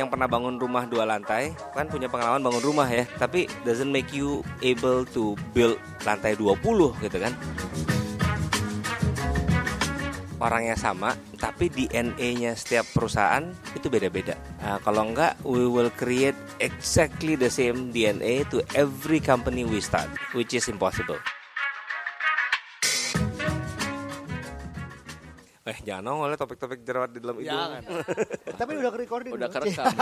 yang pernah bangun rumah dua lantai kan punya pengalaman bangun rumah ya, tapi doesn't make you able to build lantai 20 gitu kan. Orangnya sama, tapi DNA-nya setiap perusahaan itu beda-beda. Nah, kalau enggak, we will create exactly the same DNA to every company we start, which is impossible. Jangan nongol ya topik-topik jerawat di dalam hidung. Jangan. Tapi udah recording. Udah kerekam.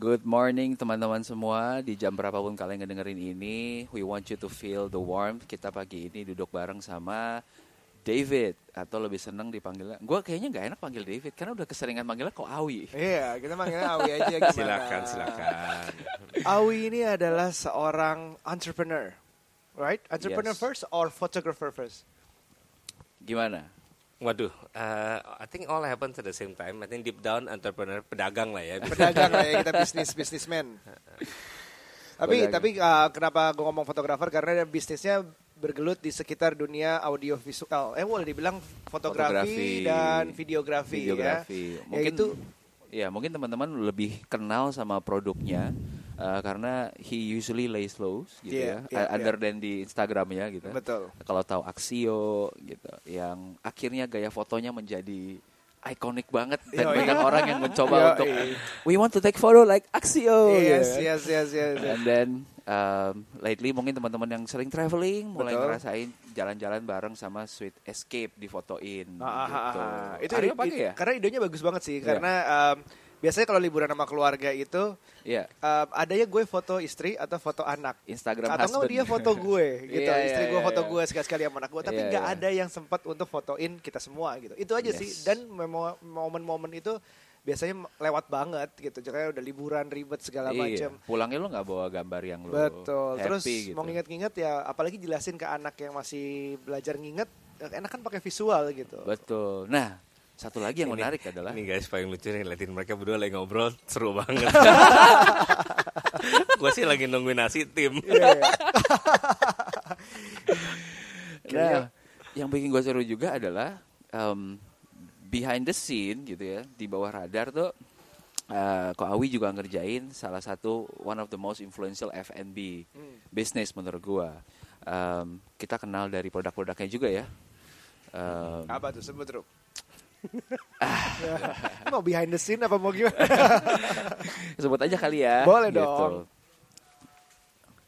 Good morning teman-teman semua Di jam berapapun kalian ngedengerin ini We want you to feel the warmth Kita pagi ini duduk bareng sama David Atau lebih seneng dipanggilnya Gue kayaknya gak enak panggil David Karena udah keseringan panggilnya kok Awi Iya, kita manggilnya Awi aja gimana? Silakan, silakan. Awi ini adalah seorang entrepreneur. Right? Entrepreneur Yes. first or photographer first? Gimana? Waduh, uh, I think all happens at the same time. I think deep down entrepreneur pedagang lah ya. Pedagang lah ya kita bisnis bisnismen. Tapi Pedagang. tapi uh, kenapa gue ngomong fotografer karena dia bisnisnya bergelut di sekitar dunia audio visual. Eh boleh dibilang fotografi, Fotografi, dan videografi, Videografi. ya. Mungkin ya itu Ya mungkin teman-teman lebih kenal sama produknya uh, karena he usually lays lows gitu Iya, ya, iya, uh, other than di Instagramnya gitu. betul. Kalau tahu Axio gitu, yang akhirnya gaya fotonya menjadi ikonik banget dan Yoi. banyak orang yang mencoba Yoi. untuk we want to take photo like Axio. Yes, gitu. yes, yes, yes. yes. And then um, lately mungkin teman-teman yang sering traveling mulai Betul. ngerasain jalan-jalan bareng sama Sweet Escape difotoin Ah, ah, gitu. ah, ah. Itu Aryo i- pakai ya? Karena idenya bagus banget sih. Iya. Karena um, biasanya kalau liburan sama keluarga itu Iya. um, adanya gue foto istri atau foto anak. Instagram atau enggak husband. dia foto gue gitu. Iya, istri iya, gue iya, foto iya. gue sekali-sekali sama anak gue. Tapi Iya, nggak iya. ada yang sempat untuk fotoin kita semua gitu. Itu aja sih. Yes. Dan memo- momen-momen itu biasanya lewat banget gitu. Jangan udah liburan ribet segala Iya. macam. Pulangnya lo nggak bawa gambar yang lo Betul. happy Terus gitu. mau nginget-nginget ya, apalagi jelasin ke anak yang masih belajar nginget, enak kan pakai visual gitu. Betul. Nah, satu lagi yang Ini- menarik adalah Ini guys paling lucu nih liatin mereka berdua lagi ngobrol seru banget. Gue sih lagi nungguin nasi tim. Iya, iya. nah, yang bikin gue seru juga adalah um, behind the scene gitu ya di bawah radar tuh uh, Ko Awi juga ngerjain salah satu one of the most influential F&B Hmm. business menurut gua. Um, kita kenal dari produk-produknya juga ya. Um, Apa tuh sebut? mau behind the scene apa mau gimana? sebut aja kali ya. Boleh gitu. dong.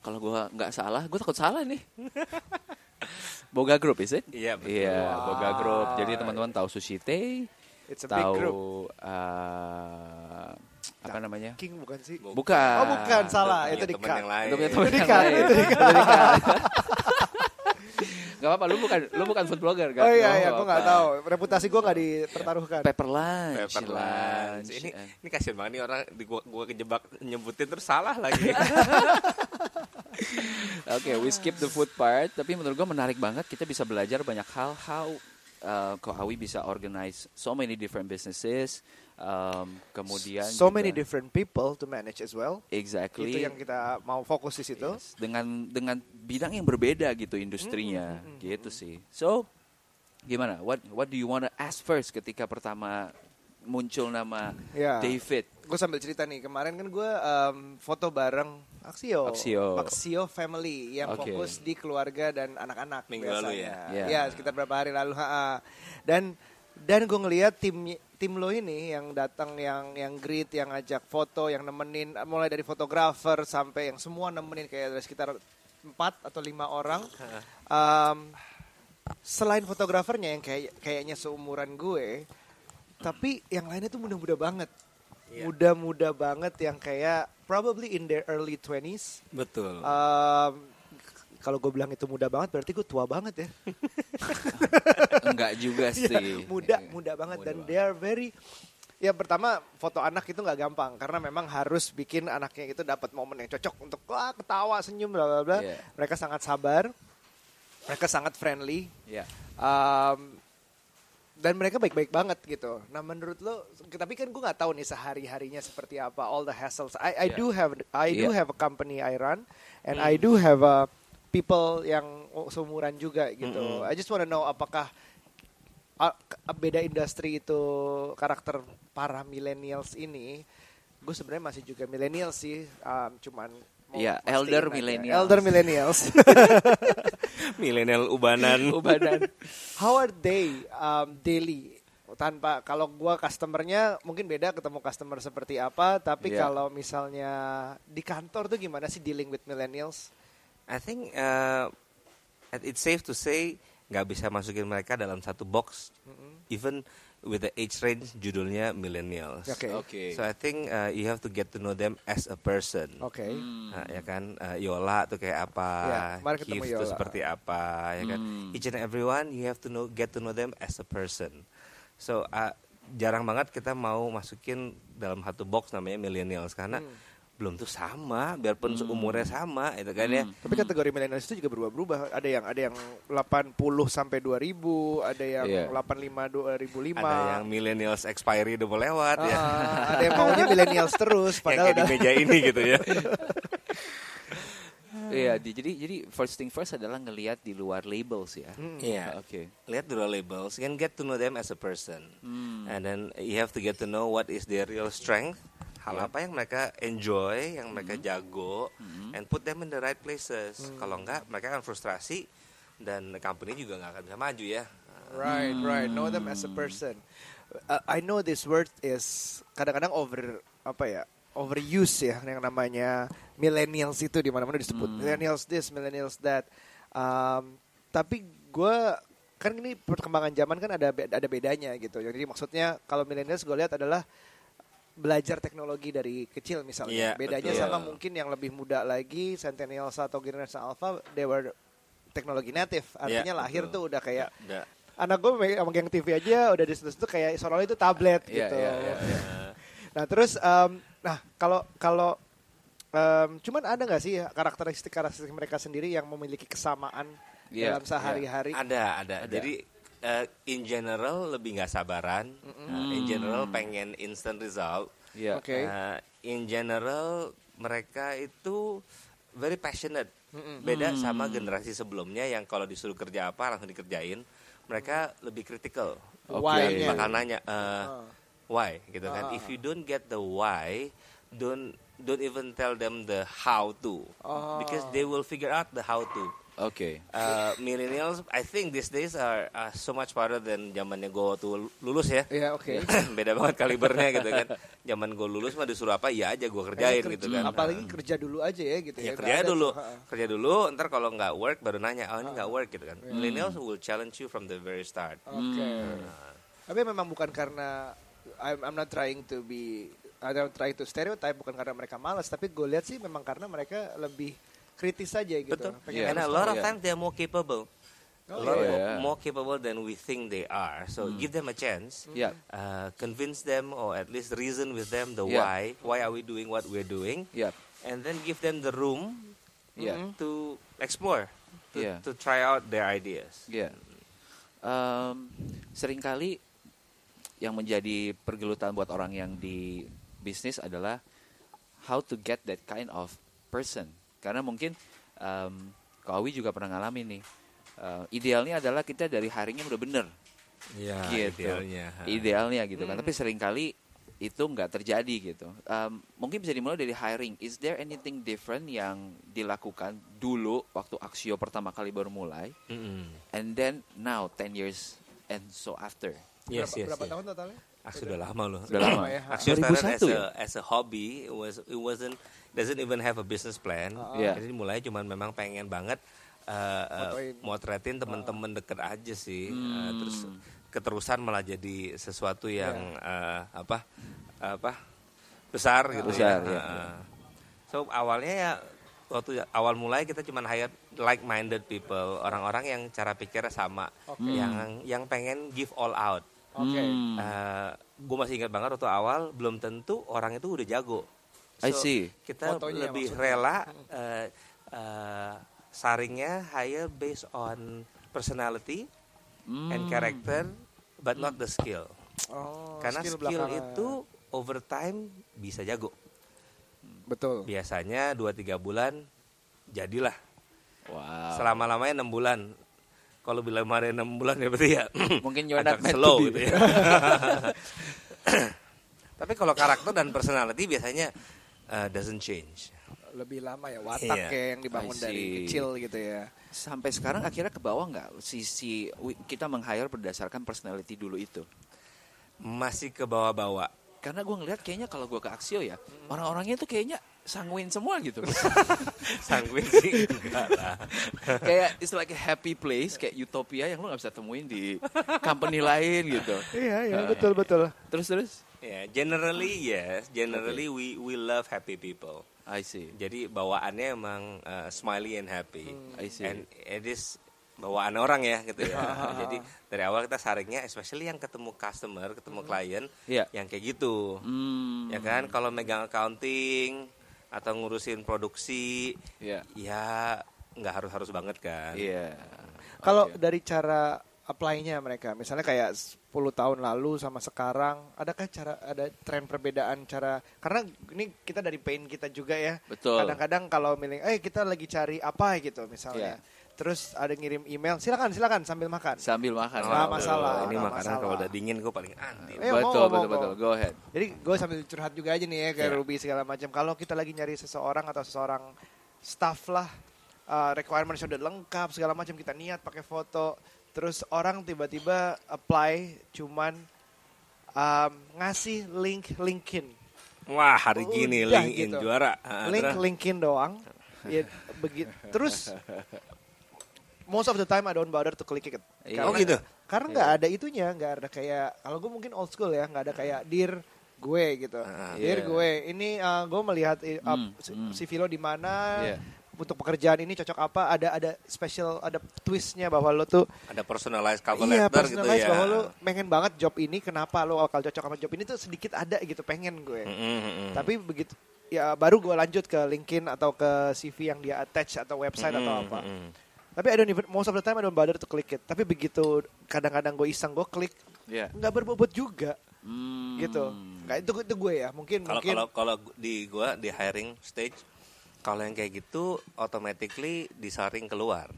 Kalau gua nggak salah, gua takut salah nih. Boga Group is it? Iya, betul. Iya, Wow. Boga Group. Jadi teman-teman tahu Sushi Tei, It's a big group. tahu uh, apa namanya? King bukan sih? Bukan. Oh bukan, salah. Itu di teman cut. yang lain. Itu di yang lain. itu di. Gak apa-apa, lu bukan lu bukan food blogger kan? Oh iya, iya, gue nggak tahu. Reputasi gue nggak dipertaruhkan. Pepper lunch. Pepper lunch. Ini Eh, ini kasihan banget nih orang di gua, gua kejebak nyebutin terus salah lagi. Oke, we skip the food part, tapi menurut gue menarik banget. Kita bisa belajar banyak hal how uh, kok Awi bisa organize so many different businesses. Um, kemudian So juga- many different people to manage as well. exactly Itu yang kita mau fokus di situ. Yes, dengan dengan bidang yang berbeda gitu industrinya, gitu sih. So gimana? What what do you wanna ask first ketika pertama muncul nama Ya. David? Gue sambil cerita nih, kemarin kan gue em, foto bareng Axio. Axio. Axio Family yang Oke. fokus di keluarga dan anak-anak Minggu lalu biasanya. ya? Ya, sekitar berapa hari lalu. ha-ha. Dan dan gue ngelihat tim tim lo ini yang datang yang yang greet, yang ngajak foto, yang nemenin mulai dari fotografer sampai yang semua nemenin kayak ada sekitar empat atau lima orang. Em, selain fotografernya yang kayak kayaknya seumuran gue, tapi yang lainnya tuh muda-muda banget. Iya. Muda-muda banget yang kayak probably in their early 20s. Betul. Um, kalau gue bilang itu muda banget berarti gue tua banget ya. Enggak juga Iya, sih. muda, muda banget Muda dan banget. they are very Ya pertama foto anak itu nggak gampang karena memang harus bikin anaknya itu dapat momen yang cocok untuk wah ketawa senyum bla bla bla. Iya. Mereka sangat sabar, mereka sangat friendly, Ya. Um, dan mereka baik-baik banget gitu. Nah menurut lo, tapi kan gue nggak tahu nih sehari harinya seperti apa, all the hassles. I, I Yeah. do have, I do Yeah. have a company I run, and I do have a people yang seumuran juga gitu. Mm-mm. I just wanna know apakah ah, beda industri itu karakter para millennials ini, gue sebenarnya masih juga millennials sih, um, cuman Iya, mastiin elder millennials. elder millennials. Milenial ubanan. Ubanan. How are they um, daily? Tanpa kalau gua customernya mungkin beda ketemu customer seperti apa, tapi Iya. kalau misalnya di kantor tuh gimana sih dealing with millennials? I think uh, it's safe to say nggak bisa masukin mereka dalam satu box, even with the age range judulnya millennials. Oke. Oke. So I think uh, you have to get to know them as a person. Oke. Hmm. Nah, ya kan uh, Yola tuh kayak apa, Ya, mari ketemu Keith tuh seperti apa, ya kan. Hmm. Each and everyone you have to know get to know them as a person. So uh, jarang banget kita mau masukin dalam satu box namanya millennials karena Hmm. Belum tuh sama, biarpun umurnya sama, itu kan ya. Hmm. Tapi kategori millennials itu juga berubah-berubah. Ada yang ada yang 80 sampai 2000, ada yang Iya. 85 2005. Ada yang millennials expiry udah mau lewat ya. Ah, ada yang maunya millennials terus Yang padahal kayak di meja ini gitu ya. Iya, di- jadi jadi first thing first adalah ngelihat di luar labels ya. Hmm. Iya. Oke. Lihat dulu labels, you can get to know them as a person. Hmm. And then you have to get to know what is their real strength. Hal Yeah. apa yang mereka enjoy, yang mereka jago, and put them in the right places. Kalau enggak, mereka akan frustrasi dan company juga nggak akan bisa maju ya. Right, right. Know them as a person. Uh, I know this word is kadang-kadang over apa ya? Overuse ya yang namanya millennials itu di mana-mana disebut millennials this, millennials that. Um, tapi gue kan ini perkembangan zaman kan ada ada bedanya gitu. Jadi maksudnya kalau millennials gue lihat adalah belajar teknologi dari kecil misalnya. Iya, Bedanya betul. sama mungkin yang lebih muda lagi, centennials atau generasi alpha, they were teknologi native. Artinya Iya, lahir betul. tuh udah kayak Udah. anak gue sama geng TV aja udah di situ kayak seolah itu tablet Iya, gitu. iya, iya, iya. Nah terus, em, nah kalau kalau em, cuman ada nggak sih karakteristik karakteristik mereka sendiri yang memiliki kesamaan Iya, dalam sehari-hari? Ada, ada. Ada. Jadi uh, in general lebih nggak sabaran. Uh, in general pengen instant result. Iya. Oke. Uh, in general mereka itu very passionate. Mm-mm. Beda sama generasi sebelumnya yang kalau disuruh kerja apa langsung dikerjain. Mereka lebih critical. Oke. Why-nya. Bakal nanya uh, Ah. why gitu kan. Ah. If you don't get the why, don't don't even tell them the how to. Oh. Because they will figure out the how to. Oke. Uh, millennials, I think these days are, are so much farther than zamannya gue waktu lulus ya. Iya oke. Beda banget kalibernya gitu kan. Zaman gue lulus mah disuruh apa, ya aja gue kerjain Kayaknya gitu kerja- kan. Apalagi kerja dulu aja ya gitu ya. ya kerja dulu, tuh, kerja dulu. Ntar kalau nggak work baru nanya, oh ini nggak work gitu kan. Millennials will challenge you from the very start. Oke. Tapi memang bukan karena I'm, I'm not trying to be I'm not trying to stereotype bukan karena mereka malas tapi gue lihat sih memang karena mereka lebih kritis saja gitu. Betul. Iya. And a lot of times they are more capable. Oh, a lot iya. more, Yeah. more capable than we think they are. So give them a chance. Ya. Uh, convince them or at least reason with them the Yeah. why. Why are we doing what we're doing? Ya. and then give them the room Ya. to explore, to, Yeah. to try out their ideas. Ya. Em, sering kali yang menjadi pergelutan buat orang yang di bisnis adalah how to get that kind of person. Karena mungkin em Kak Awi juga pernah ngalamin nih. Eh, idealnya adalah kita dari harinya udah bener Ya, gitu. idealnya. Idealnya gitu kan. Tapi sering kali itu nggak terjadi gitu. Em, mungkin bisa dimulai dari hiring. Is there anything different yang dilakukan dulu waktu Axio pertama kali baru mulai? Mm-mm. And then now 10 years and so after. Yes, berapa, yes, berapa yes. tahun totalnya? Ah, sudah lama loh. Sudah lama ya. Axio as 2001 a, ya? as a hobby. It was it wasn't doesn't even have a business plan. Ah. Iya. Jadi mulai cuman memang pengen banget uh, uh, motretin teman-teman deket aja sih. Uh, Hmm. terus keterusan malah jadi sesuatu yang uh, apa apa besar gitu Besar, ya. ya. Uh, So awalnya ya waktu awal mulai kita cuman hire like minded people, orang-orang yang cara pikirnya sama, Oke. yang yang pengen give all out. Oke. Hmm. gue masih ingat banget waktu awal belum tentu orang itu udah jago. I see. Kita Fotonya lebih maksudnya. rela eh, eh, saringnya hire based on personality and Hmm. character, but not the skill. Oh, Karena skill, belakangan. itu over time bisa jago. betul. Biasanya 2-3 bulan jadilah. Wow. Selama-lamanya 6 bulan. kalau bilang kemarin enam bulan ya berarti ya Mungkin agak slow gitu ya. Tapi kalau karakter dan personality biasanya uh, doesn't change. Lebih lama ya watak Iya. kayak yang dibangun dari kecil gitu ya. Sampai sekarang akhirnya ke bawah nggak sisi kita meng-hire berdasarkan personality dulu itu. Masih ke bawah-bawah. Karena gue ngeliat kayaknya kalau gue ke Axio ya, orang-orangnya tuh kayaknya sanguin semua gitu. Sanguin sih enggak lah. kayak it's like a happy place, kayak utopia yang lo nggak bisa temuin di company lain gitu. Iya iya betul betul. Terus terus, Ya, generally yes, generally we we love happy people. I see. Jadi bawaannya emang uh, smiley and happy. I see. And it is bawaan orang ya gitu ya. Jadi dari awal kita saringnya especially yang ketemu customer, ketemu klien Iya. yang kayak gitu. Hmm, Ya kan kalau megang accounting atau ngurusin produksi Iya. ya nggak harus-harus banget kan. Iya. Kalau Oke. dari cara apply-nya mereka, misalnya kayak 10 tahun lalu sama sekarang, adakah cara ada tren perbedaan cara karena ini kita dari pain kita juga ya. Betul. Kadang-kadang kalau milih, eh kita lagi cari apa gitu misalnya. Iya. Terus ada ngirim email, silakan silakan sambil makan. sambil makan. Nggak betul. masalah, Ini nggak makanan masalah. kalau udah dingin gue paling anti. Eh, betul, mau, betul, mau, betul. mau. Go ahead. Jadi gue sambil curhat juga aja nih ya kayak Iya. Ruby segala macam. Kalau kita lagi nyari seseorang atau seseorang staff lah, uh, requirement sudah lengkap segala macam kita niat pakai foto, terus orang tiba-tiba apply cuman um, ngasih link LinkedIn, Wah hari gini Udah LinkedIn gitu. juara. Ah, link terus? LinkedIn doang. Ya, begitu. Terus most of the time I don't bother to click it. Iya. Oh gitu. Karena nggak ada itunya, nggak ada kayak kalau gue mungkin old school ya, nggak ada kayak dir gue gitu. Ah, dir iya. gue, ini uh, gue melihat uh, Hmm, si- hmm. CV lo di mana, Iya. Untuk pekerjaan ini cocok apa, ada ada special, ada twistnya bahwa lo tuh Ada personalized cover iya letter gitu personalize ya. bahwa lo pengen banget job ini, kenapa lo bakal cocok sama job ini tuh sedikit ada gitu pengen gue. Mm, mm, mm. Tapi begitu ya baru gue lanjut ke LinkedIn atau ke CV yang dia attach atau website atau Mm, apa. mm, mm. Tapi I don't even most of the time I don't bother to click it. Tapi begitu kadang-kadang gue iseng gue klik Iya. nggak berbobot juga Hmm. gitu. Nggak itu itu gue ya mungkin Kalau mungkin kalau kalau di gua di hiring stage kalau yang kayak gitu automatically disaring keluar.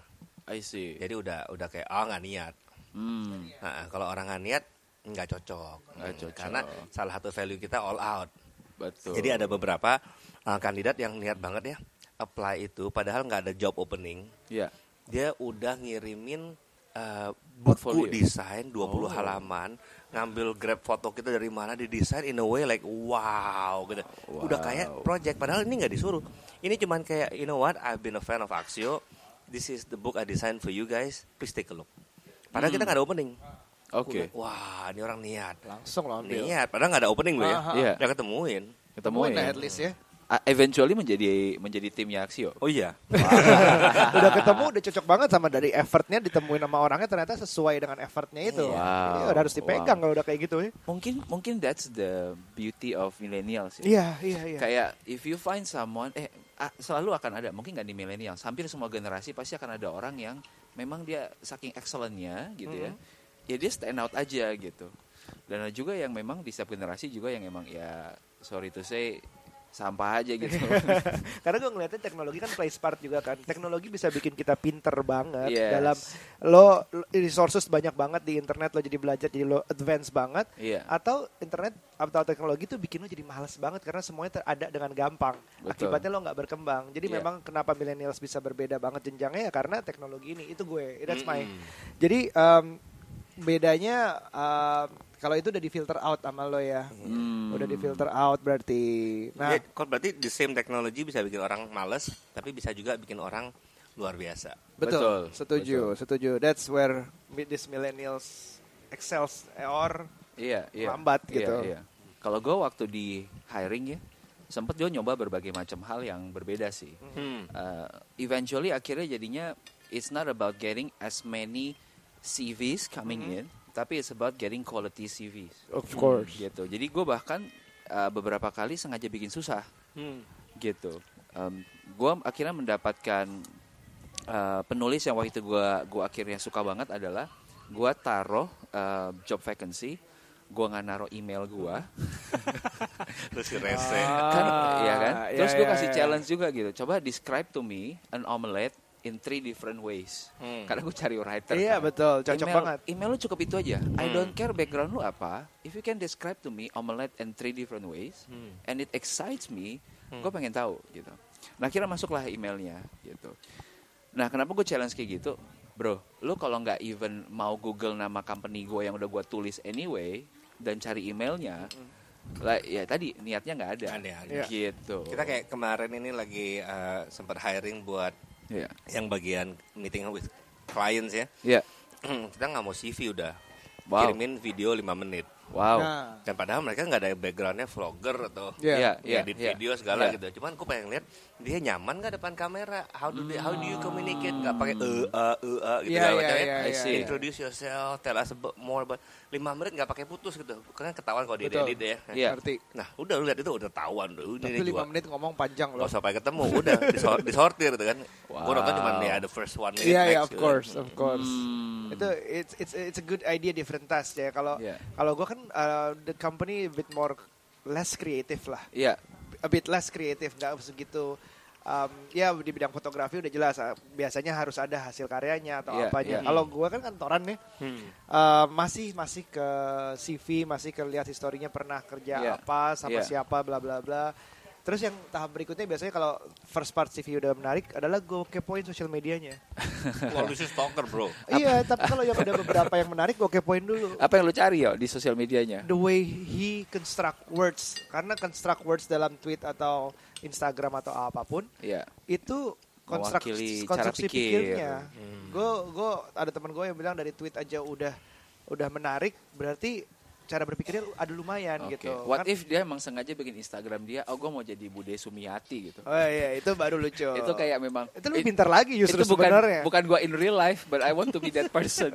I see. Jadi udah udah kayak oh nggak niat. Hmm. Nah, kalau orang nggak niat nggak cocok. Nggak Hmm, cocok. Karena salah satu value kita all out. Betul. Jadi ada beberapa uh, kandidat yang niat banget ya apply itu padahal nggak ada job opening. Iya. Dia udah ngirimin uh. Buku desain 20 Oh. halaman, ngambil grab foto kita dari mana didesain in a way like wow gitu. Udah Wow. kayak project padahal ini nggak disuruh. Ini cuman kayak you know what, I've been a fan of Axio. This is the book I designed for you guys. Please take a look. Padahal Hmm. kita nggak ada opening. Oke. Bilang, Wah, ini orang niat. langsung lo ambil. Niat, padahal nggak ada opening loh ya. Iya. Ya ketemuin. Ketemu Temuin lah ya. at least ya. Eventually menjadi menjadi timnya Axio. Oh iya. udah ketemu udah cocok banget sama dari effortnya ditemuin sama orangnya ternyata sesuai dengan effortnya itu. Wow. Jadi udah harus dipegang Wow. kalau udah kayak gitu ya. Mungkin mungkin that's the beauty of millennials. ya. Iya iya iya. Kayak if you find someone eh selalu akan ada mungkin nggak di milenial hampir semua generasi pasti akan ada orang yang memang dia saking excellentnya gitu ya ya dia stand out aja gitu dan ada juga yang memang di setiap generasi juga yang emang ya sorry to say sampah aja gitu Karena gue ngeliatnya teknologi kan plays part juga kan. Teknologi bisa bikin kita pinter banget Yes. dalam lo resources banyak banget di internet lo jadi belajar jadi lo advance banget. Iya. Atau internet atau teknologi tuh bikin lo jadi males banget karena semuanya ada dengan gampang. Betul. Akibatnya lo nggak berkembang. Jadi Iya. memang kenapa millennials bisa berbeda banget jenjangnya ya karena teknologi ini. Itu gue. That's my. Mm-mm. Jadi em, bedanya em, kalau itu udah di filter out sama lo ya. Hmm. Udah di filter out berarti. Nah, Ya, berarti the same technology bisa bikin orang males, tapi bisa juga bikin orang luar biasa. Betul, Betul, setuju, setuju. That's where this millennials excels or iya iya lambat Iya, gitu. iya. kalau gue waktu di hiring ya sempet gue nyoba berbagai macam hal yang berbeda sih Hmm. uh, eventually akhirnya jadinya it's not about getting as many CVs coming in, tapi it's about getting quality CVs. Of course. Gitu. Jadi gue bahkan uh, beberapa kali sengaja bikin susah, Hmm. gitu. Um, gue akhirnya mendapatkan uh, penulis yang waktu itu gue gua akhirnya suka banget adalah gue taruh uh, job vacancy, gue nggak naruh email gue, Terus rese. Ah, kan, ya kan. iya, Terus gue iya, kasih iya. challenge juga gitu. Coba describe to me an omelette in three different ways. Hmm. Karena gue cari writer. Iya kan. betul, cocok email, banget. Email lu cukup itu aja. I Hmm. don't care background lu apa. If you can describe to me omelette in three different ways, Hmm. and it excites me, gue pengen tahu gitu. Nah kira masuklah emailnya gitu. Nah kenapa gue challenge kayak gitu, bro? Lu kalau nggak even mau Google nama company gue yang udah gue tulis anyway dan cari emailnya, lah ya tadi niatnya nggak ada. Ada, ada. Iya. Gitu. Kita kayak kemarin ini lagi eh, sempat hiring buat Iya. yang bagian meeting with clients ya. Iya. kita nggak mau CV udah. Wow. Kirimin video 5 menit. Wow. Nah, Dan padahal mereka nggak ada backgroundnya vlogger atau Iya. Iya, iya, edit iya. video segala Iya. gitu. Cuman aku pengen lihat dia nyaman nggak depan kamera. How do they, how do you communicate? Nggak pakai eh eh eh eh gitu Iya, iya, macam ya. iya, I see. Introduce yourself, tell us about more about lima menit nggak pakai putus gitu. Karena ketahuan kalau dia Betul. edit ya. Iya. ngerti. Nah udah lu lihat itu udah tahuan tuh. Ini Tapi dia lima menit ngomong panjang loh. Gak usah pakai ketemu, udah disor- disortir gitu kan. Gue nonton cuma Wow. ya the first one Iya, iya, next of gitu. course, of course. Hmm. Itu it's it's it's a good idea different task ya. Kalau Iya. kalau gue kan uh, the company a bit more less creative lah. Iya. A bit less creative, nggak segitu. Um, ya di bidang fotografi udah jelas. uh, Biasanya harus ada hasil karyanya atau Iya, apanya. iya. Kalau gue kan kantoran nih, Hmm. uh, masih masih ke CV, masih ke lihat historinya pernah kerja Iya. apa sama Iya. siapa, bla bla bla. Terus yang tahap berikutnya biasanya kalau first part CV udah menarik adalah gue kepoin sosial medianya. Wah, lu sih stalker bro. iya, tapi kalau yang ada beberapa yang menarik gue kepoin dulu. Apa yang lu cari ya di sosial medianya? The way he construct words, karena construct words dalam tweet atau Instagram atau apa pun Iya. itu konstruk, Mewakili cara konstruksi pikir. pikirnya. Gue gue ada teman gue yang bilang dari tweet aja udah udah menarik, berarti cara berpikirnya ada lumayan Oke. gitu. What Kan- if dia emang sengaja bikin Instagram dia, oh gue mau jadi Bude Sumiati gitu. Oh iya, itu baru lucu. Itu kayak memang itu lebih pintar lagi justru itu bukan sebenarnya. bukan gue in real life, but I want to be that person.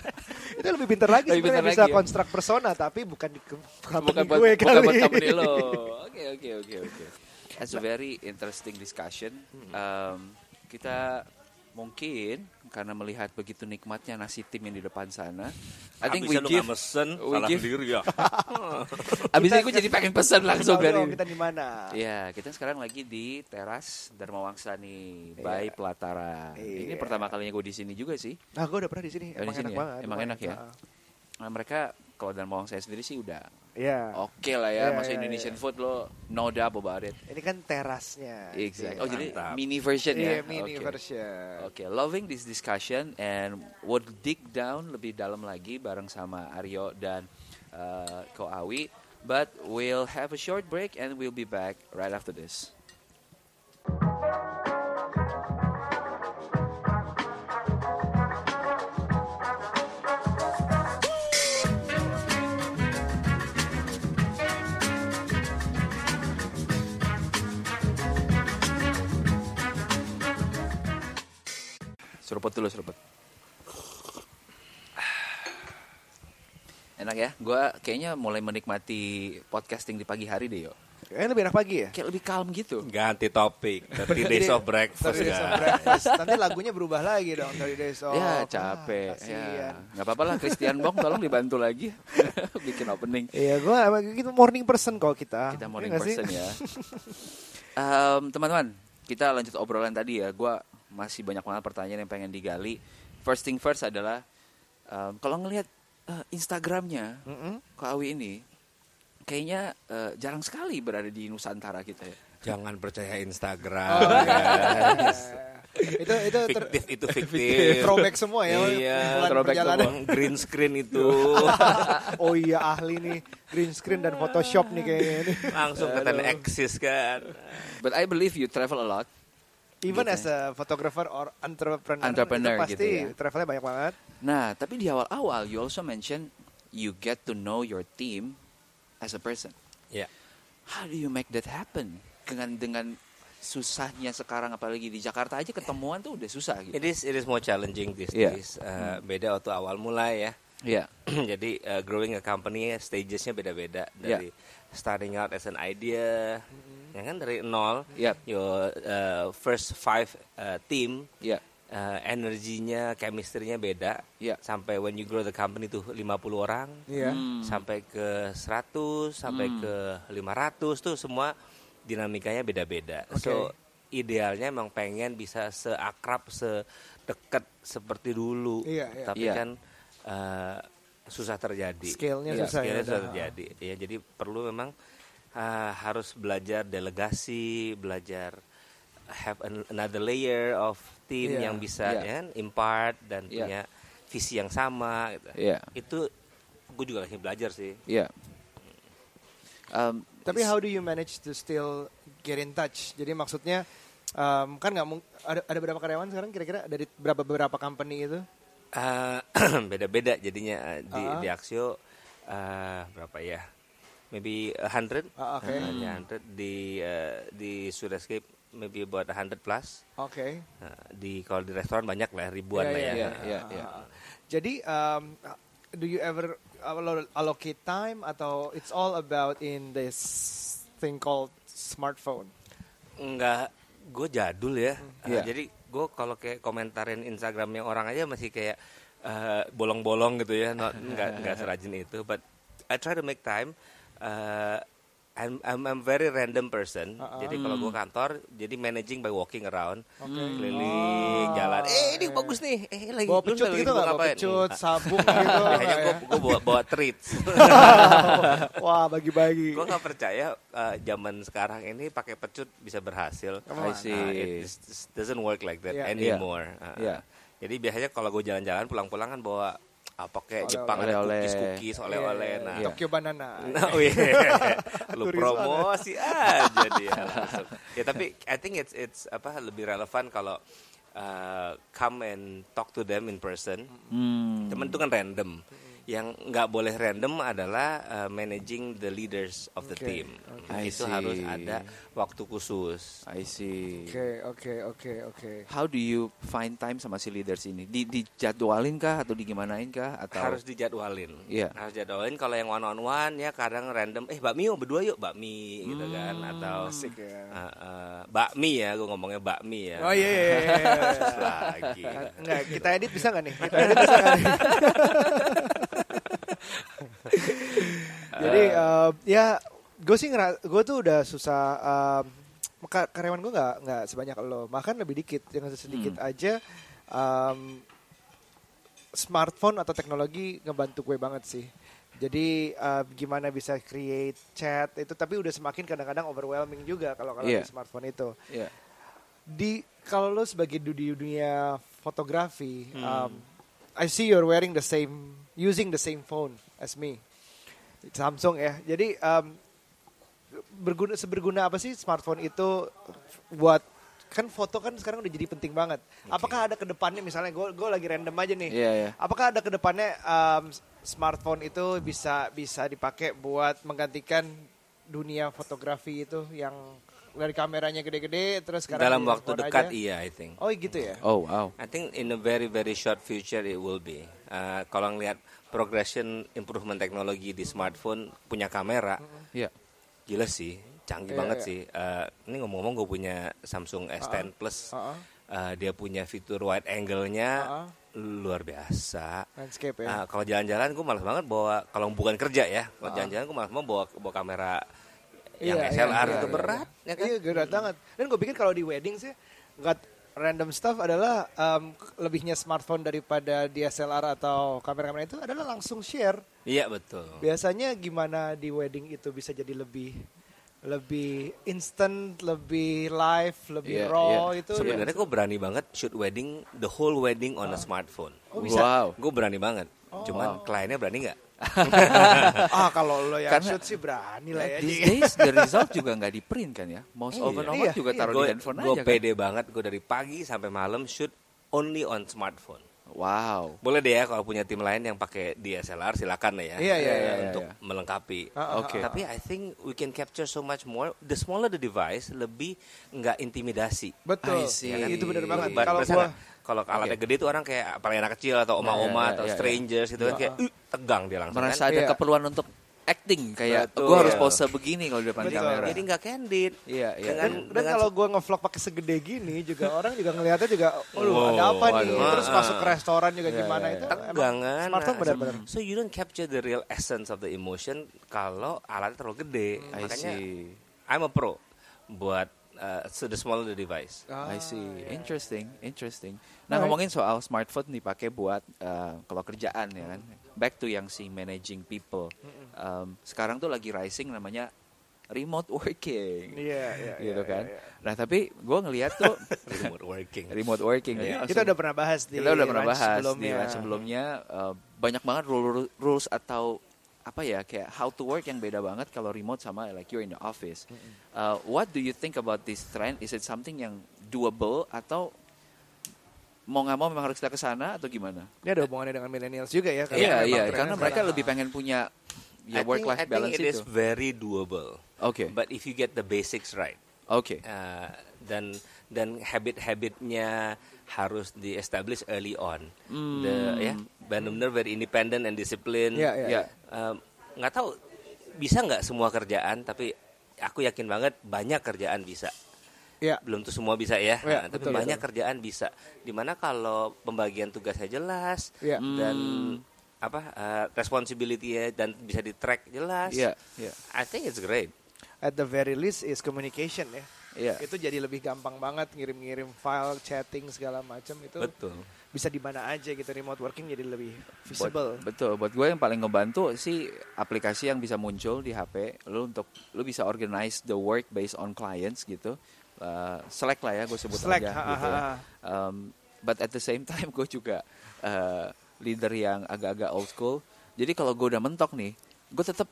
itu lebih pintar lagi Lebih sebenarnya pintar bisa lagi ya? konstruk persona tapi bukan di company bukan buat, gue bukan kali. buat company lo. Oke oke oke oke. That's a very interesting discussion. Um, kita mungkin karena melihat begitu nikmatnya nasi tim yang di depan sana, I think we Habisnya lu give. mesen, we salah give- sendiri ya. Abis ini gue jadi pengen pesan langsung dari kita di mana. Iya, kita sekarang lagi di teras Dharma Wangsa nih, by Iya. Pelatara. Ini Iya. pertama kalinya gue di sini juga sih. Nah, gue udah pernah di sini. Oh, di Emang sini enak ya? banget. Emang enak ya? Ah, Nah, mereka kalau Dharma Wangsa sendiri sih udah Iya. oke lah ya, Iya, masih iya, Indonesian iya. food lo no doubt about it. Ini kan terasnya. Exactly. Oh jadi Mantap. mini version ya? Iya, mini Oke. version. Oke, loving this discussion and would dig down lebih dalam lagi bareng sama Aryo dan uh, Ko Awi. But we'll have a short break and we'll be back right after this. Seruput dulu, seruput. Enak ya, gue kayaknya mulai menikmati podcasting di pagi hari deh yo. Kayaknya lebih enak pagi ya? Kayak lebih calm gitu. Ganti topik. 30 days of breakfast Thirty Days of. Breakfast. Nanti lagunya berubah lagi dong dari Days of ya ah, capek, kasihan. ya nggak apa-apa lah. Christian Bong tolong dibantu lagi bikin opening. Iya, gue emang gitu morning person kok kita. Kita Iya morning sih? person ya. Em, teman-teman, kita lanjut obrolan tadi ya. Gue masih banyak banget pertanyaan yang pengen digali. First thing first adalah em, kalau ngelihat eh, Instagramnya Mm-mm. Kak Awi ini, kayaknya eh, jarang sekali berada di Nusantara kita ya. Jangan percaya Oh, Instagram. iya. guys. itu itu Fiktif itu fiktif. throwback semua ya. Iya, throwback. Uang green screen itu Oh iya ahli nih green screen dan Photoshop nih kayaknya langsung ke eksis kan. But I believe you travel a lot. Even Gitu as a photographer or entrepreneur, Entrepreneur itu pasti gitu ya. travelnya banyak banget. Nah, tapi di awal-awal you also mention you get to know your team as a person. Ya. How do you make that happen? Dengan dengan susahnya sekarang apalagi di Jakarta aja ketemuan tuh udah susah gitu. It is it is more challenging these Iya. days. Uh, Beda waktu awal mulai ya. Iya. Jadi uh, growing a company stagesnya beda-beda dari starting out as an idea, ya kan dari nol. Yep. Your uh, first five uh, team Iya. uh, energinya, chemistry-nya beda. Iya. Sampai when you grow the company tuh 50 orang, Iya. Hmm. sampai ke 100, sampai Hmm. ke 500 tuh semua dinamikanya beda-beda. So idealnya emang pengen bisa seakrab, sedekat seperti dulu. Iya, iya. Tapi Iya. kan eh, susah terjadi. Scale-nya Iya, susah ya, scale-nya susah terjadi. Ya, jadi perlu memang eh, harus belajar delegasi, belajar have an- another layer of team Iya, yang bisa ya kan, impart dan Iya. punya visi yang sama gitu. Iya. Itu gue juga lagi belajar sih. Iya. Um, Tapi how do you manage to still get in touch? Jadi maksudnya um, kan nggak ada ada berapa karyawan sekarang kira-kira dari berapa beberapa company itu? Eh, beda-beda jadinya eh, di Ah. di Axio eh, berapa ya? Maybe a hundred. Ah, oke. Hanya 100 di eh, di Sudescape maybe about a hundred plus. Oke. Nah, di kalau di restoran banyak lah ribuan Iya, lah ya. iya, Iya, iya, Ah, iya. ah. Jadi um, do you ever allo- allocate time atau it's all about in this thing called smartphone? Enggak, gue jadul ya. Eh, Iya. jadi gue kalau kayak komentarin Instagramnya orang aja masih kayak bolong-bolong gitu ya, not nggak nggak serajin itu. But I try to make time. Eh, I'm, I'm I'm very random person. Uh-uh. Jadi kalau gue kantor, jadi managing by walking around, Oke. keliling Oh. jalan. Eh ini bagus nih. Eh lagi Bawa pecut lagi gitu nggak? Bawa ngapain?" pecut, sabuk gitu. Biasanya gue gue bawa, bawa treats. Wah bagi-bagi. gue nggak percaya eh, zaman sekarang ini pakai pecut bisa berhasil. I see. Nah, it just doesn't work like that Yeah. anymore. Uh, Yeah. Jadi biasanya kalau gue jalan-jalan pulang-pulang kan bawa apa kayak Oleh-oleh. Jepang ada Oleh-oleh. cookies-cookies, oleh-oleh. Iya, Nah, Iya. Tokyo Banana. Nah, oh iya. lu promosi aja dia. langsung. ya tapi I think it's it's apa lebih relevan kalau uh, come and talk to them in person. hmm, Temen itu kan random. Yang nggak boleh random adalah uh, managing the leaders of the Oke, team. I Itu see. harus ada waktu khusus. I see. Oke oke oke oke. How do you find time sama si leaders ini? Di dijadwalin kah atau digimanain kah atau harus dijadwalin. Iya. Harus jadwalin kalau yang one on one ya kadang random eh bakmi yuk berdua yuk bakmi gitu kan Hmm. atau Asik ya. uh, uh, bakmi ya gue ngomongnya bakmi ya. Oh iya iya iya. iya. Terus lagi. Enggak, kita edit bisa nggak nih? Kita edit bisa nggak nih? Jadi eh, ya gue sih ngera, gue tuh udah susah ka- karyawan gue nggak nggak sebanyak lo, bahkan lebih dikit, yang sedikit aja em, smartphone atau teknologi ngebantu gue banget sih. Jadi eh, gimana bisa create chat itu, tapi udah semakin kadang-kadang overwhelming juga kalau kalau Iya. di smartphone itu Iya. di kalau lo sebagai di dunia fotografi, Hmm. um, I see you're wearing the same, using the same phone as me, Samsung ya. Jadi um, berguna seberguna apa sih smartphone itu buat kan foto kan sekarang udah jadi penting banget. Apakah ada ke depannya misalnya gue gue lagi random aja nih. Iya, iya. Apakah ada ke depannya um, smartphone itu bisa bisa dipakai buat menggantikan dunia fotografi itu yang dari kameranya gede-gede terus sekarang Dalam waktu dekat aja? iya I think. Oh gitu ya. Oh wow. I think in a very very short future it will be. Uh, kalau ngelihat progression improvement teknologi di smartphone punya kamera, Iya. gila sih, canggih Iya, banget iya. sih. Uh, ini ngomong-ngomong gue punya Samsung S10 Plus, Uh-uh. Uh, dia punya fitur wide angle-nya Uh-uh. luar biasa. Landscape ya. Uh, kalau jalan-jalan gue malas banget bawa kalau bukan kerja ya. Kalau Ah. jalan-jalan gue malas banget bawa bawa kamera yang Iya, SLR iya, itu iya, berat ya kan. Iya berat banget. Dan gue pikir kalau di wedding sih nggak random stuff adalah um, lebihnya smartphone daripada DSLR atau kamera-kamera itu adalah langsung share. Iya betul. Biasanya gimana di wedding itu bisa jadi lebih lebih instant, lebih live, lebih Iya, raw iya. itu. Sebenarnya gue berani banget shoot wedding the whole wedding on a smartphone. Oh, bisa? Wow. Gue berani banget. Oh. Cuman kliennya berani nggak? ah kalau lo yang Karena- shoot sih berani lah ya. These days the result juga nggak di print kan ya. Mouse Iya. over Iya, juga iya. taruh Gue di handphone gue aja kan. pede banget. Gue dari pagi sampai malam shoot only on smartphone. Wow. Boleh deh ya kalau punya tim lain yang pakai DSLR silakan lah ya. Iya, iya, iya, Untuk iya. melengkapi. Ah, ah, Oke. ah, Tapi I think we can capture so much more. The smaller the device, lebih nggak intimidasi. Betul. Ya kan? Itu benar banget. Ba- Kalau gua kalau alatnya gede tuh orang kayak apalagi anak kecil atau oma-oma Iya, iya, atau iya. strangers gitu kan kayak "Uh, tegang dia langsung Merasa kan. ada keperluan untuk acting kayak Betul. gue harus pose begini kalau di depan Betul. kamera. Jadi nggak candid. Iya, iya. Dengan, Dan, dan dengan kalau gue ngevlog pakai segede gini juga orang juga ngelihatnya juga, waduh Wow, ada apa nih? waduh. Terus Ah. masuk ke restoran juga Iya, gimana iya, itu? iya. tegangan. Smartphone Nah, benar-benar. So you don't capture the real essence of the emotion kalau alatnya terlalu gede. I Makanya see. I'm a pro buat uh, so the smaller the device. I see. Ah, iya. Interesting, interesting. Nah, Alright. ngomongin soal smartphone dipakai buat uh, kalau kerjaan ya kan. Back to yang si managing people. Um, sekarang tuh lagi rising namanya remote working. Iya, iya, gitu iya, kan. iya, iya. Nah, tapi gue ngelihat tuh Remote working. remote working. Iya. Jadi Kita udah pernah bahas di kita udah pernah bahas di sebelumnya. lunch sebelumnya uh, banyak banget rule- rules atau apa ya kayak how to work yang beda banget kalau remote sama like you're in the office. Uh, what do you think about this trend? Is it something yang doable atau mau nggak mau memang harus kita ke sana atau gimana? Ini ada hubungannya dengan millennials juga ya. Iya memang iya trennya karena mereka sekarang. lebih pengen punya ya I work think, life I think balance it is itu. very doable. Oke But if you get the basics right, oke uh, dan dan habit-habitnya harus di establish early on. The ya benar-benar very independent and disciplined. Iya, ya Um, nggak tahu bisa nggak semua kerjaan, tapi aku yakin banget banyak kerjaan bisa. Iya. Belum tuh semua bisa ya, Iya, Nah, tapi betul, banyak betul. kerjaan bisa. Di mana kalau pembagian tugasnya jelas Iya. dan apa uh, responsibility dan bisa di track jelas. iya iya I think it's great. At the very least is communication ya. Iya. Itu jadi lebih gampang banget ngirim-ngirim file, chatting segala macam itu Betul. Bisa di mana aja gitu remote working jadi lebih Buat- visible. betul. Buat gue yang paling ngebantu sih aplikasi yang bisa muncul di HP. Lu untuk lu bisa organize the work based on clients gitu. Uh, Slack lah ya gue sebut Slack, aja ha, gitu ha, ya. ha. Um, but at the same time gue juga uh, leader yang agak-agak old school. Jadi kalau gue udah mentok nih, gue tetap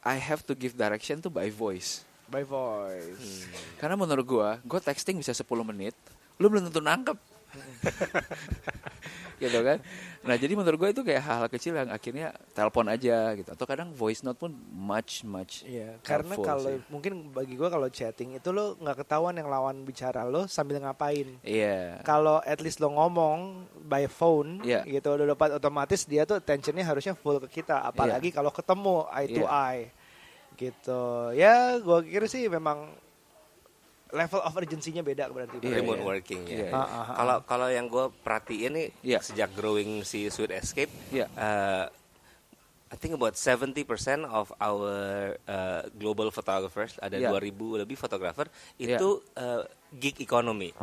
I have to give direction tuh by voice. By voice. Karena menurut gue, gue texting bisa 10 menit, lu belum tentu nangkep. gitu kan. Nah jadi menurut gue itu kayak hal-hal kecil yang akhirnya telepon aja gitu. Atau kadang voice note pun much much. Iya, karena kalau sih. mungkin bagi gua kalau chatting itu lo nggak ketahuan yang lawan bicara lo sambil ngapain. Iya. Kalau at least lo ngomong by phone Iya. gitu udah dapat otomatis dia tuh attentionnya harusnya full ke kita apalagi kalau ketemu eye to Iya. eye gitu ya gua kira sih memang level of urgency-nya beda berarti Iya, remote iya. working ya. Iya, iya. Ah, ah, ah. Kalau kalau yang gue perhatiin nih Iya. sejak growing si Sweet Escape, Iya. uh, I think about 70% of our uh, global photographers ada Iya. 2000 lebih fotografer itu uh, gig economy.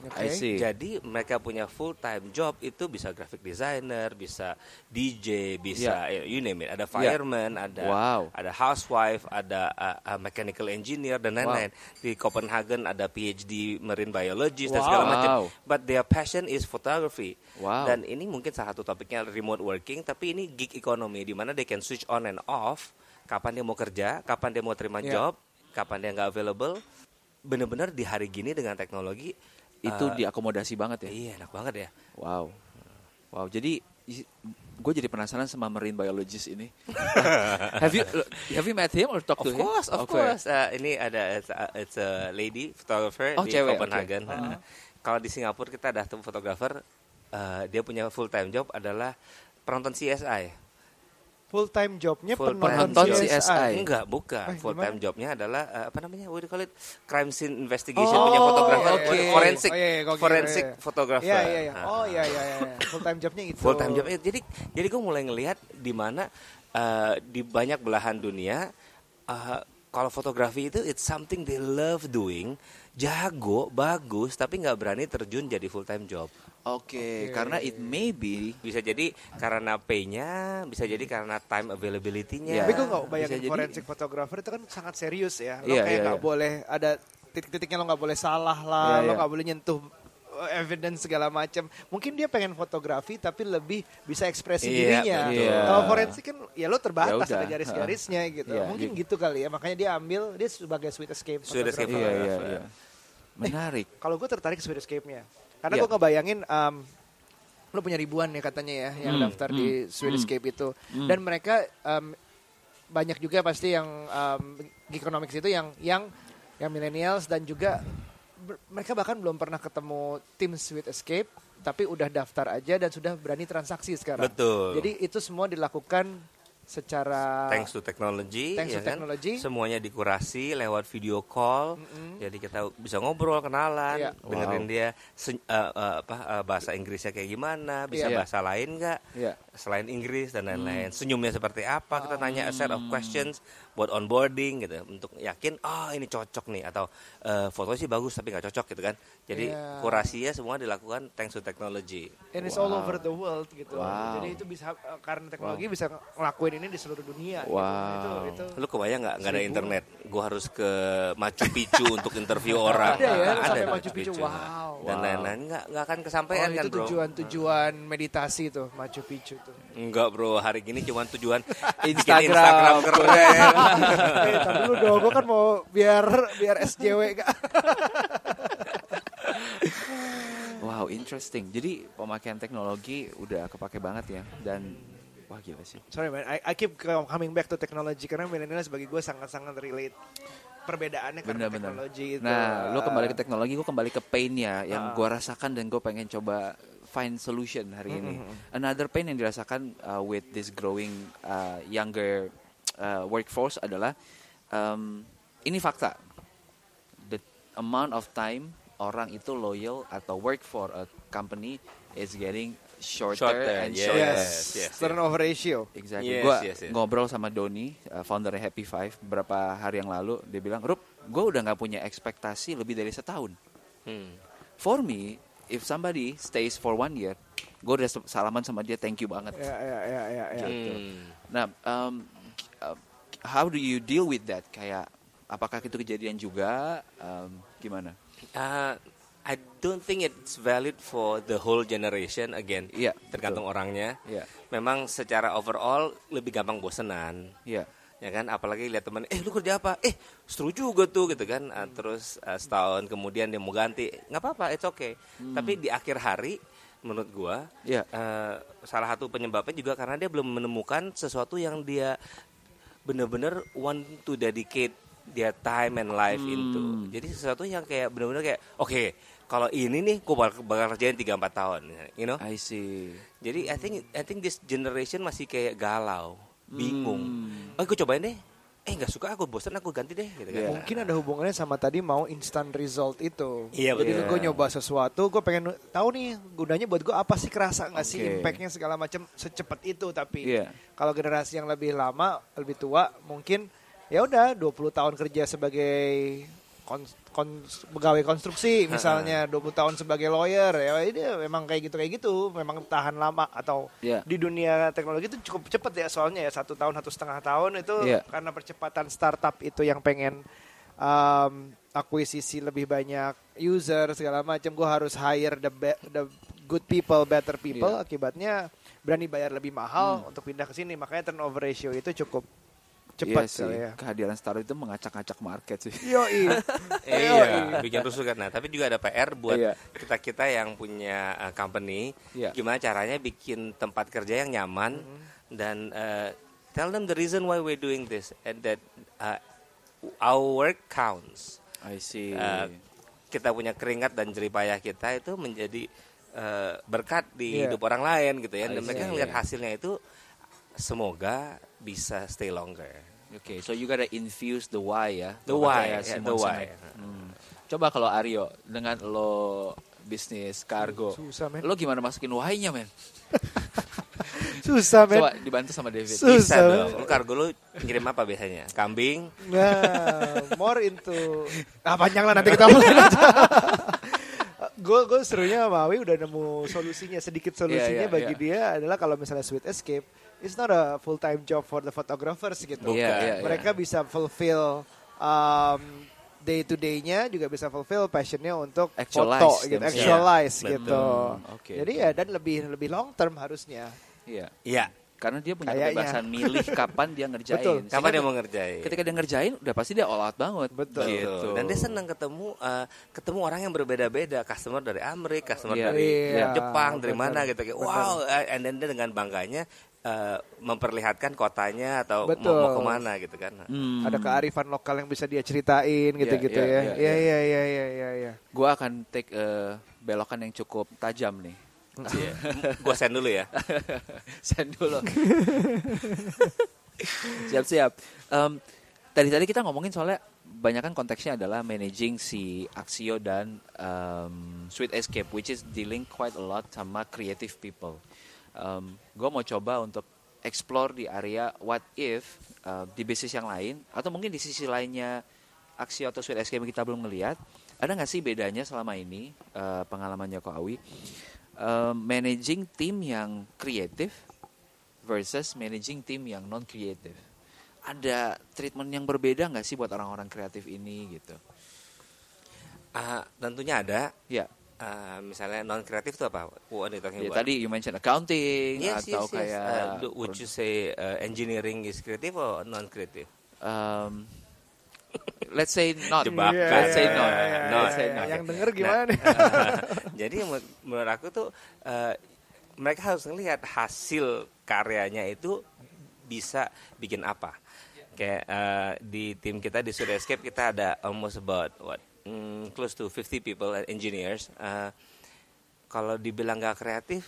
Oke. I see. Jadi mereka punya full time job itu bisa graphic designer, bisa DJ, bisa eh, you name it. Ada fireman, ada Iya. Wow. ada housewife, ada uh, uh, mechanical engineer dan lain-lain. Di Copenhagen ada PhD marine biologist dan Wow. segala macam. Wow. But their passion is photography. Wow. Dan ini mungkin salah satu topiknya remote working, tapi ini gig economy di mana they can switch on and off kapan dia mau kerja, kapan dia mau terima Yeah. job, kapan dia nggak available. Bener-bener di hari gini dengan teknologi Itu uh, diakomodasi banget ya. Iya enak banget ya. Wow. Wow, jadi gue jadi penasaran sama marine biologist ini. have you have you met him or talk Of to him? course, of Okay. course. Uh, ini ada it's a, it's a lady photographer Oh, di cewek, Copenhagen. oke. Uh, Kalau di Singapura kita ada fotografer, uh, dia punya full time job adalah penonton CSI. Full time jobnya Full penonton time CSI. CSI. Enggak, bukan. Eh, full gimana? time jobnya adalah uh, apa namanya? What do you call it? Crime scene investigation Oh, punya fotografer, forensik, Oh, iya, iya, forensik iya, iya. fotografer. Iya iya Oh iya iya iya. Full time jobnya itu. full time jobnya. Jadi jadi gue mulai ngelihat di mana uh, di banyak belahan dunia uh, kalau fotografi itu it's something they love doing, jago, bagus, tapi nggak berani terjun jadi full time job. Oke, Oke. karena it may be Bisa jadi karena pay-nya, bisa jadi karena time availability-nya. Iya. Tapi gue nggak Bisa bayangin jadi- forensik fotografer itu kan sangat serius ya. Lo Iya, kayak iya, nggak iya. boleh ada titik-titiknya lo nggak boleh salah lah, Iya, lo iya. nggak boleh nyentuh uh, evidence segala macam. Mungkin dia pengen fotografi tapi lebih bisa ekspresi Iya, dirinya. Iya. Kalau forensik kan ya lo terbatas Ya ada garis-garisnya gitu. Iya, Mungkin gitu. gitu kali ya. Makanya dia ambil dia sebagai sweet escape. Sweet escape photographer. iya iya photographer. iya. Menarik. Kalau gue tertarik Sweet Escape-nya. Karena Iya. gue ngebayangin um, lo punya ribuan ya katanya ya yang Hmm, daftar di hmm, Sweet hmm. Escape itu. Hmm. Dan mereka um, banyak juga pasti yang um, economics itu yang yang yang millennials dan juga ber- mereka bahkan belum pernah ketemu tim Sweet Escape tapi udah daftar aja dan sudah berani transaksi sekarang. Betul. Jadi itu semua dilakukan secara Thanks to technology, Thanks ya to kan? technology. Semuanya dikurasi lewat video call. Mm-mm. Jadi kita bisa ngobrol, kenalan, Iya. dengerin Wow. dia sen- eh, eh, apa eh, bahasa Inggrisnya kayak gimana, bisa Iya. bahasa lain nggak? Iya. Selain Inggris dan lain-lain. Senyumnya seperti apa? Kita tanya a set of questions buat onboarding gitu untuk yakin ah ini cocok nih atau eh, fotonya sih bagus tapi nggak cocok gitu kan. Jadi Iya. kurasinya semua dilakukan thanks to technology. And it's all over the world gitu. Wow. Jadi itu bisa eh, karena teknologi bisa ngelakuin ini di seluruh dunia. gitu. Wow. Itu, itu Lu kebayang nggak nggak ada internet? Gue harus ke Machu Picchu untuk interview orang. Ada ya, sampai di Machu Picchu. Wow. Dan Wow. lain-lain nggak nggak akan Oh, kesampaian kan itu tujuan-tujuan meditasi tuh Machu Picchu tuh. Enggak bro, hari gini cuma tujuan Instagram. Instagram keren. eh, tapi dulu dong, gue kan mau biar biar SJW gak. Wow, interesting. Jadi pemakaian teknologi udah kepake banget ya dan wah gila sih. Sorry man, I, I keep coming back to technology karena millennials bagi gue sangat-sangat relate perbedaannya karena Bener-bener. teknologi itu. Nah, lu kembali ke teknologi, gue kembali ke pain-nya yang Ah. gue rasakan dan gue pengen coba find solution hari ini. Another pain yang dirasakan uh, with this growing uh, younger uh, workforce adalah um, ini fakta. The amount of time orang itu loyal atau work for a company is getting shorter, Shorter, and yes. shorter. Yes, yes, turnover ratio. Exactly. Yes, Gua yes, yes. ngobrol sama Doni, uh, founder Happy Five, beberapa hari yang lalu. Dia bilang, Rup, gue udah nggak punya ekspektasi lebih dari setahun. Hmm. For me, if somebody stays for one year, gue udah salaman sama dia, thank you banget. Ya, ya, ya, ya, ya. Hmm. Nah, um, uh, how do you deal with that? Kayak, apakah itu kejadian juga? Um, gimana? Uh, I don't think it's valid for the whole generation again. Iya, tergantung orangnya. Iya, Memang secara overall lebih gampang bosenan. iya. ya kan apalagi lihat teman eh lu kerja apa eh seru juga tuh gitu kan Ah, terus ah, setahun kemudian dia mau ganti nggak apa-apa it's okay tapi di akhir hari menurut gua Iya. eh, salah satu penyebabnya juga karena dia belum menemukan sesuatu yang dia bener-bener want to dedicate their time and life into jadi sesuatu yang kayak bener-bener kayak oke kalau ini nih gua bakal, bakal kerjain 3 4 tahun you know I see. jadi I think I think this generation masih kayak galau, bingung. Hmm. Oh, gue cobain deh. Eh nggak suka aku bosan aku ganti deh gitu kan. Iya. Mungkin ada hubungannya sama tadi mau instant result itu. Iya, Jadi betul. gue nyoba sesuatu, gue pengen tahu nih gunanya buat gue apa sih kerasa nggak sih Oke. impactnya segala macam secepat itu. Tapi Iya. kalau generasi yang lebih lama, lebih tua, mungkin ya udah 20 tahun kerja sebagai kon, kon- pegawai konstruksi misalnya 20 tahun sebagai lawyer ya ini memang kayak gitu kayak gitu memang tahan lama atau Iya. di dunia teknologi itu cukup cepat ya soalnya ya satu tahun satu setengah tahun itu Iya. karena percepatan startup itu yang pengen um, akuisisi lebih banyak user segala macam gue harus hire the be- the good people better people Iya. akibatnya berani bayar lebih mahal Hmm. untuk pindah ke sini makanya turnover ratio itu cukup cepat Iya sih. ya Kehadiran startup itu mengacak-acak market sih. Yoi. Iya, bikin rusuh kan. Nah, tapi juga ada PR buat Iya. kita kita yang punya uh, company. Iya. Gimana caranya bikin tempat kerja yang nyaman dan uh, tell them the reason why we're doing this and that uh, our work counts. I see. Uh, kita punya keringat dan jeripayah kita itu menjadi uh, berkat di Iya. hidup orang lain gitu ya. I Dan mereka see. ngelihat hasilnya itu semoga bisa stay longer. Oke, so you gotta infuse the why ya. The Lo why, ya, Simon the why. Sinek. Hmm. Coba kalau Aryo dengan lo bisnis kargo, Susah men. lo gimana masukin why-nya men? Susah men. Coba dibantu sama David. Susah. Bisa dong. Lu kargo lu ngirim apa biasanya? Kambing? Nah, more into ah panjang lah nanti kita omongin aja. Gue gue serunya sama Awi udah nemu solusinya sedikit solusinya Iya, iya, bagi iya. dia adalah kalau misalnya Sweet Escape it's not a full time job for the photographers gitu. Iya, iya, iya. Mereka bisa fulfill um, day to day-nya juga bisa fulfill passionnya untuk Actualize foto gitu, actualize Iya, gitu. betul. Oke. Jadi ya dan lebih lebih long term harusnya. Iya. Iya. Karena dia punya Kayaknya. kebebasan milih kapan dia ngerjain. Betul. Sehingga Kapan dia mau ngerjain? Ketika dia ngerjain, udah pasti dia all out banget. Betul. Gitu. Dan dia senang ketemu eh, ketemu orang yang berbeda-beda, customer dari Amerika, customer Iya. dari Iya, Jepang, dari benar. mana gitu kayak wow, eh, and then dia dengan bangganya eh, memperlihatkan kotanya atau mau, Betul. mau ke mana gitu kan. Hmm. Ada kearifan lokal yang bisa dia ceritain gitu-gitu iya, ya. iya, Iya iya iya iya iya iya. Gua akan take eh, belokan yang cukup tajam nih. Iya. Gua send dulu ya. Send dulu. Siap-siap. Em, tadi-tadi kita ngomongin soalnya banyak kan konteksnya adalah managing si Axio dan em, Sweet Escape, which is dealing quite a lot sama creative people. Um, gue mau coba untuk explore di area what if uh, di bisnis yang lain atau mungkin di sisi lainnya aksi atau sweet escape yang kita belum ngelihat ada nggak sih bedanya selama ini uh, pengalaman Joko Awi? Uh, managing tim yang kreatif versus managing tim yang non kreatif ada treatment yang berbeda nggak sih buat orang-orang kreatif ini gitu? Ah, tentunya ada. ya Ah, misalnya non kreatif itu apa? What are you talking ya about? tadi you mention accounting Yes, atau yes, yes. kayak Uh, would you say uh, engineering is creative or non creative? um, let's say not Jebakan. let's say Iya, not iya, iya, let's iya, say iya. not Yang denger gimana nih? Jadi menurut, aku tuh eh, mereka harus ngelihat hasil karyanya itu bisa bikin apa. Kayak eh, di tim kita di Surya Escape kita ada almost about what mm, close to 50 people uh, engineers. Eh, kalau dibilang gak kreatif,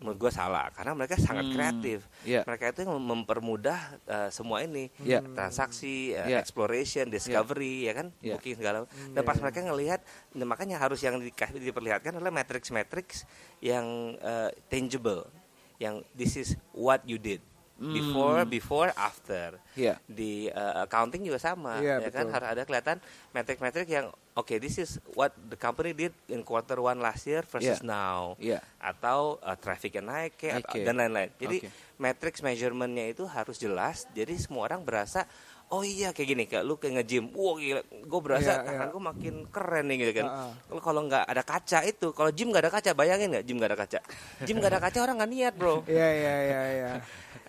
menurut gue salah karena mereka sangat Hmm, kreatif. iya. Mereka itu yang mempermudah eh, semua ini Iya. transaksi, eh, Iya. exploration, discovery, ya kan, Iya. booking segala. Dan pas mereka ngelihat, nah, makanya harus yang diperlihatkan adalah matrix-matrix yang eh, tangible, yang this is what you did before, before, after. Iya. Di eh, accounting juga sama, Iya, ya kan betul. harus ada kelihatan metrik-metrik yang oke this is what the company did in quarter one last year versus Iya. now Iya. atau uh, trafficnya naik kayak atau- Oke. dan lain-lain. Jadi Oke. matrix measurementnya itu harus jelas. Jadi semua orang berasa oh iya kayak gini kayak lu kayak nge-gym. Wah gila, gue berasa Iya, tangan iya. gue makin keren nih gitu kan. Ah. Kalau kalau nggak ada kaca itu, kalau gym nggak ada kaca, bayangin nggak gym nggak ada kaca? Gym nggak ada kaca orang nggak niat bro. Iya iya iya iya.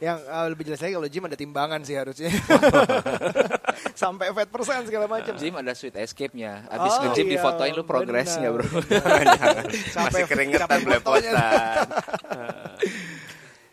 Yang uh, lebih jelas lagi kalau gym ada timbangan sih harusnya. Sampai fat persen segala macam. Gym ada sweet escape-nya. Abis Oh, nge-gym iya, difotoin lu progresnya. Bro. Sampai- masih keringetan belepotan.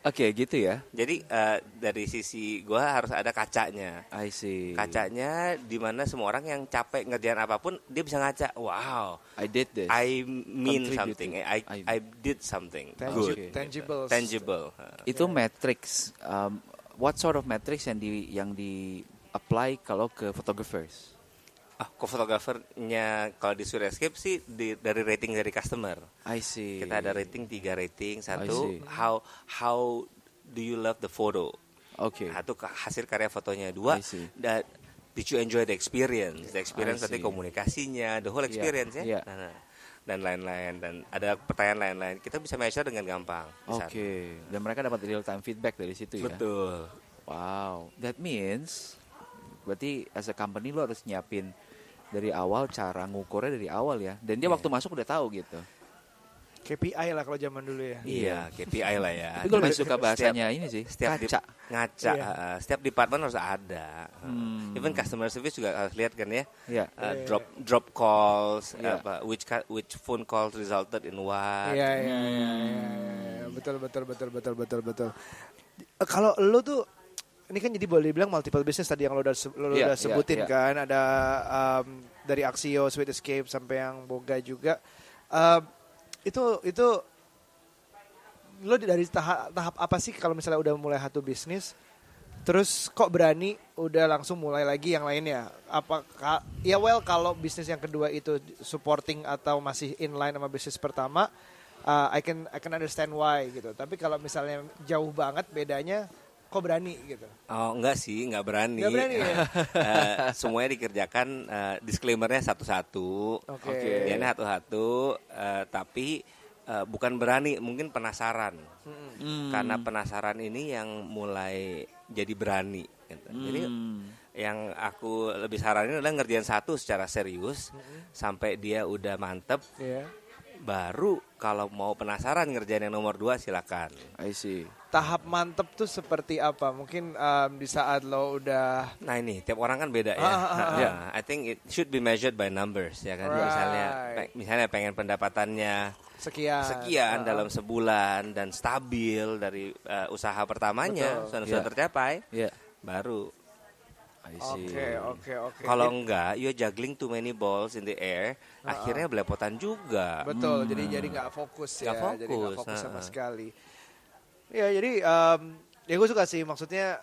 Oke, gitu ya. Jadi eh, dari sisi gua harus ada kacanya. I see. Kacanya di mana semua orang yang capek ngerjain apa pun dia bisa ngaca. Wow, I did this. I mean something. I, I- I did something Tangi- good, Oke. Tangible. tangible. Itu matrix. Um, what sort of matrix yang di yang di apply kalau ke photographers? Ah, kok fotografernya kalau di Surya Escape sih di, dari rating dari customer. I see. Kita ada rating tiga rating. Satu, how how do you love the photo? Oke. Satu ke- hasil karya fotonya. Dua, I see. that did you enjoy the experience? The experience I berarti see. komunikasinya, the whole experience ya. iya. Nah, nah. dan lain-lain dan ada pertanyaan lain-lain. Kita bisa measure dengan gampang. Oke. sana. Dan mereka dapat real time feedback dari situ ya. Betul. Wow. That means berarti as a company lo harus nyiapin dari awal cara ngukurnya dari awal ya. Dan dia Iya. waktu masuk udah tahu gitu. KPI lah kalau zaman dulu ya. Iya, KPI lah ya. Tapi gue lebih suka bahasanya ini sih. setiap di- kaca. ngaca Iya. uh, setiap department harus ada Hmm. even customer service juga harus lihat kan ya Iya. Uh, Iya, drop drop calls Iya. apa which ca- which phone calls resulted in what Iya iya iya iya, iya. betul betul betul betul betul betul. Kalau lu tuh ini kan jadi boleh dibilang multiple business tadi yang lo udah lo Iya, udah iya, sebutin iya. kan ada um, dari Axio, Sweet Escape sampai yang Boga juga. Um, itu itu lo dari tahap tahap apa sih kalau misalnya udah mulai satu bisnis terus kok berani udah langsung mulai lagi yang lainnya apakah ya well kalau bisnis yang kedua itu supporting atau masih inline sama bisnis pertama uh, I can I can understand why gitu tapi kalau misalnya jauh banget bedanya kok berani gitu Oh enggak sih, enggak berani. Nggak berani ya? Eh, semuanya dikerjakan eh, disclaimernya satu-satu. Oke. Dia ini satu-satu, eh, tapi eh, bukan berani, mungkin penasaran. Hmm. Karena penasaran ini yang mulai jadi berani. gitu. Jadi Hmm. yang aku lebih saranin adalah ngerjain satu secara serius sampai dia udah mantep. ya Baru kalau mau penasaran ngerjain yang nomor dua silakan. I see. tahap mantep tuh seperti apa mungkin um, di saat lo udah Nah ini tiap orang kan beda ya. Ah, ah, ah, Nah, ah. I think it should be measured by numbers ya kan. Misalnya Right. pe- misalnya pengen pendapatannya sekian sekian Ah, dalam sebulan dan stabil dari uh, usaha pertamanya sudah Iya. sudah tercapai, Ya. baru. I see. Oke, oke, oke. Kalau enggak, you're juggling too many balls in the air, akhirnya belepotan juga. Betul, jadi jadi nggak fokus ya, Nggak jadi nggak fokus, fokus sama nah. sekali. Ya jadi um, ya gue suka sih maksudnya.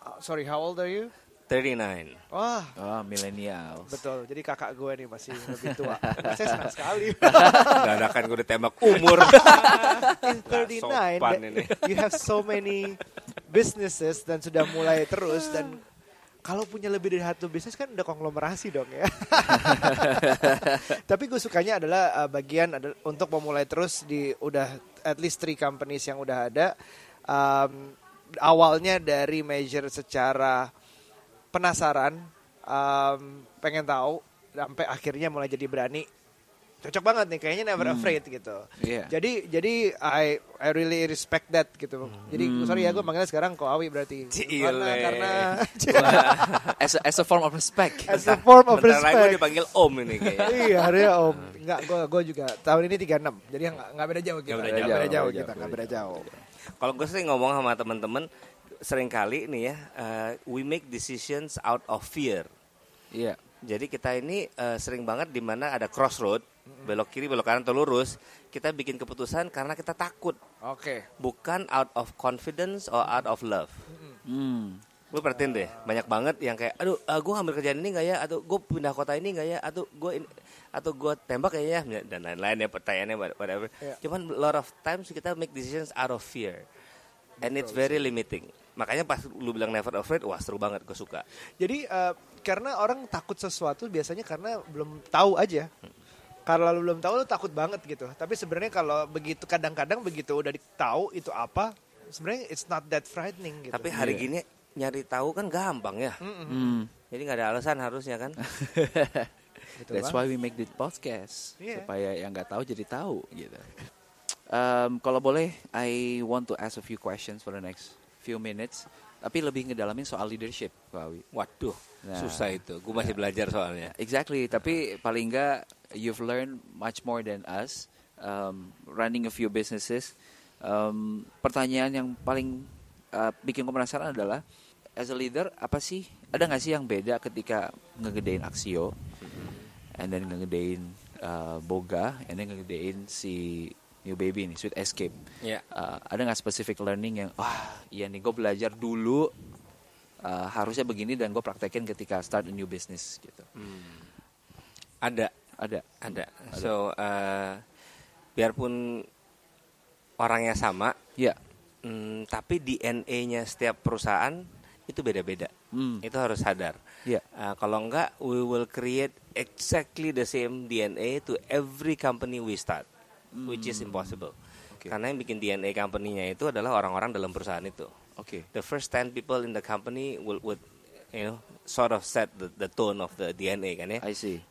uh, sorry, how old are you? 39. Wah, Oh, millennials. betul. Jadi kakak gue nih masih lebih tua. Saya senang sekali. Gak ada kan gue udah tembak umur. In 39, sopan that- ini. you have so many businesses dan sudah mulai terus dan kalau punya lebih dari satu bisnis kan udah konglomerasi dong ya. Tapi gue sukanya adalah uh, bagian adalah untuk memulai terus di udah at least three companies yang udah ada. Um, awalnya dari measure secara penasaran, um, pengen tahu, sampai akhirnya mulai jadi berani. Cocok banget nih, kayaknya never afraid gitu. Iya. Jadi jadi I I really respect that gitu. Jadi sorry ya gue manggilnya sekarang Ko Awi berarti. Cile. Karena karena as, a, as a form of respect. as a form of Bentar lagi gue respect. dipanggil Om ini kayaknya. iya, harusnya Om. Enggak, gue gue juga tahun ini 36. Jadi enggak enggak beda jauh kita. Nggak Enggak beda jauh, beda nggak jauh beda kita, jauh, enggak beda beda jauh. Kalau gue sering ngomong sama teman-teman, sering kali nih ya, uh, we make decisions out of fear. Iya. Jadi kita ini uh, sering banget di mana ada crossroad, belok kiri, belok kanan, atau lurus, kita bikin keputusan karena kita takut, Oke. bukan out of confidence or out of love. Hmm. Gue perhatiin deh, banyak banget yang kayak, aduh, uh, gue ngambil kerjaan ini nggak ya, atau gue pindah kota ini nggak ya, atau gue atau gue tembak kayaknya, dan lain-lain ya pertanyaannya, whatever. Iya. Cuman a lot of times kita make decisions out of fear, and it's very limiting. Makanya pas lu bilang never afraid, wah seru banget, gue suka. Jadi eh, karena orang takut sesuatu biasanya karena belum tahu aja. Kalau lu belum tahu lu takut banget gitu. Tapi sebenarnya kalau begitu kadang-kadang begitu udah tahu itu apa, sebenarnya it's not that frightening gitu. Tapi hari Iya. gini nyari tahu kan gampang ya. Hmm. Jadi nggak ada alasan harusnya kan. Betul That's banget. why we make this podcast Iya. supaya yang nggak tahu jadi tahu gitu. Um, kalau boleh, I want to ask a few questions for the next few minutes. Tapi lebih ngedalamin soal leadership, Pak. Waduh, Nah. susah itu. Gue masih belajar soalnya. Exactly. Tapi paling nggak you've learned much more than us um, running a few businesses. Um, pertanyaan yang paling uh, bikin gue penasaran adalah as a leader apa sih ada nggak sih yang beda ketika ngegedein Axio and then ngegedein uh, Boga and then ngegedein si New Baby nih Sweet Escape. Ya. Uh, ada nggak specific learning yang wah iya nih gue belajar dulu uh, harusnya begini dan gue praktekin ketika start a new business gitu. Ada, Ada. ada. So, uh, biarpun orangnya sama, Ya. mm, tapi DNA-nya setiap perusahaan itu beda-beda. Hmm. Itu harus sadar. Ya. Uh, kalau enggak, we will create exactly the same DNA to every company we start, which is impossible. Oke. Karena yang bikin DNA company-nya itu adalah orang-orang dalam perusahaan itu. Oke. The first 10 people in the company will would you know sort of set the, the tone of the DNA kan ya. I see.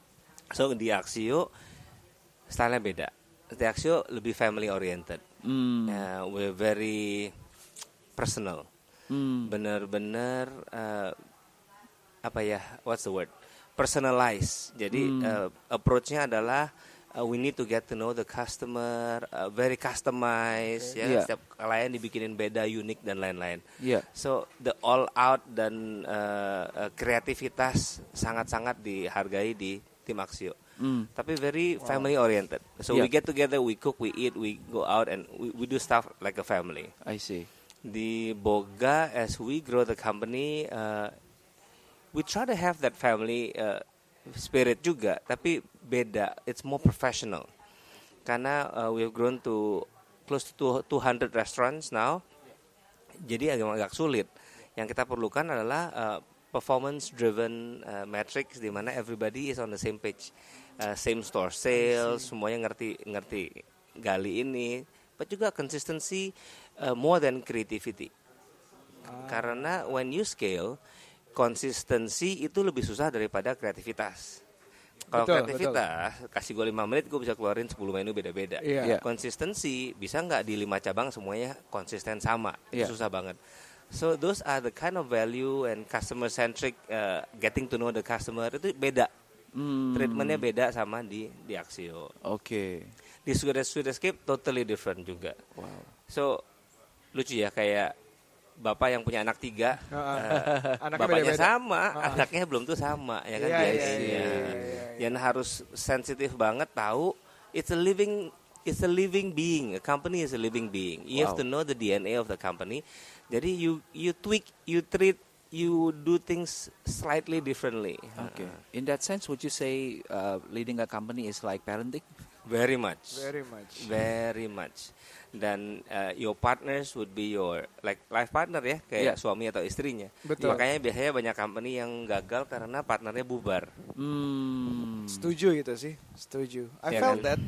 So di Axio stylenya beda. Di Axio lebih family oriented. Hmm. Uh, we're very personal. Hmm. Bener-bener uh, apa ya? What's the word? Personalize. Jadi Hmm. uh, approach-nya adalah uh, we need to get to know the customer, uh, very customized. Ya, Iya. setiap klien dibikinin beda, unik dan lain-lain. Ya. So the all out dan uh, kreativitas sangat-sangat dihargai di tim Axio. Hmm. Tapi very family oriented. So Yeah. we get together, we cook, we eat, we go out and we, we do stuff like a family. I see. Di Boga as we grow the company, uh, we try to have that family uh, spirit juga, tapi beda. It's more professional. Karena uh, we've grown to close to 200 restaurants now jadi agak agak sulit. Yang kita perlukan adalah uh, performance driven uh, metrics di mana everybody is on the same page, Uh, same store sales, semuanya ngerti ngerti gali ini, but juga consistency uh, more than creativity. Karena when you scale, konsistensi itu lebih susah daripada kreativitas. Kalau Betul, kreativitas, kasih gue 5 menit, gue bisa keluarin 10 menu beda-beda. Iya. Konsistensi bisa nggak di lima cabang semuanya konsisten sama, Iya. susah banget. So those are the kind of value and customer centric, uh, getting to know the customer itu beda. Hmm. Treatmentnya beda sama di di Axio. Oke. Di Sweet Sweet Escape totally different juga. Wow. So lucu ya kayak bapak yang punya anak tiga, Heeh. eh, Anaknya bapaknya beda-beda. sama, anaknya belum tuh sama ya kan Iya, di iya, IC. iya, Ya. iya, iya. Dan harus sensitif banget tahu it's a living it's a living being. A company is a living being. You have Wow. to know the DNA of the company. Jadi you you tweak, you treat you do things slightly differently. Okay. In that sense, would you say uh, leading a company is like parenting? Very much. Very much. Very much. Dan uh, your partners would be your like life partner ya, kayak Yeah. suami atau istrinya. Betul. Makanya biasanya banyak company yang gagal karena partnernya bubar. Hmm. Setuju gitu sih, setuju. I Ya felt kan? that.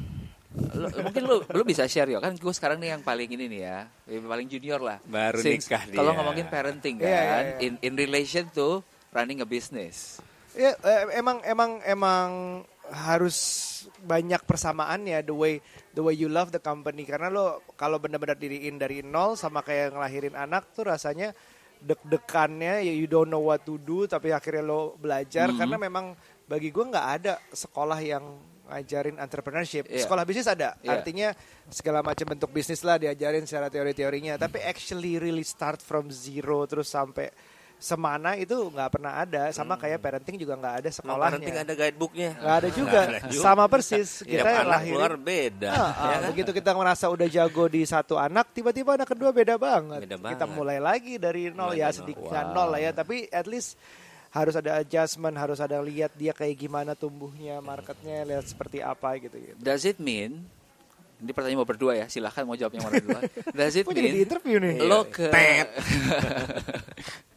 Lu- mungkin lu lu bisa share ya kan gue sekarang nih yang paling ini nih ya yang paling junior lah Baru Since- nikah dia. kalau ngomongin parenting kan Iya, iya, iya. in in relation to running a business Ya eh, emang emang emang harus banyak persamaannya the way the way you love the company karena lo kalau benar-benar diriin dari nol sama kayak ngelahirin anak tuh rasanya deg-degannya ya you don't know what to do tapi akhirnya lo belajar Mhm. karena memang bagi gue nggak ada sekolah yang ngajarin entrepreneurship Iya. sekolah bisnis ada Iya. artinya segala macam bentuk bisnis lah diajarin secara teori-teorinya tapi actually really start from zero terus sampai semana itu nggak pernah ada sama kayak parenting juga nggak ada sekolahnya parenting ada guidebooknya. nggak ada juga sama persis Tiap kita anak lahirin keluar beda. Ah, ah, ya kan? begitu kita merasa udah jago di satu anak tiba-tiba anak kedua beda banget Beda kita banget. mulai lagi dari nol Mulai ya dari nol. sedikit Wow. nol lah ya tapi at least harus ada adjustment harus ada lihat dia kayak gimana tumbuhnya marketnya lihat seperti apa gitu gitu does it mean ini pertanyaan mau berdua ya silahkan mau jawab yang mana dulu does it Kok jadi di mean interview nih lo ke Tet.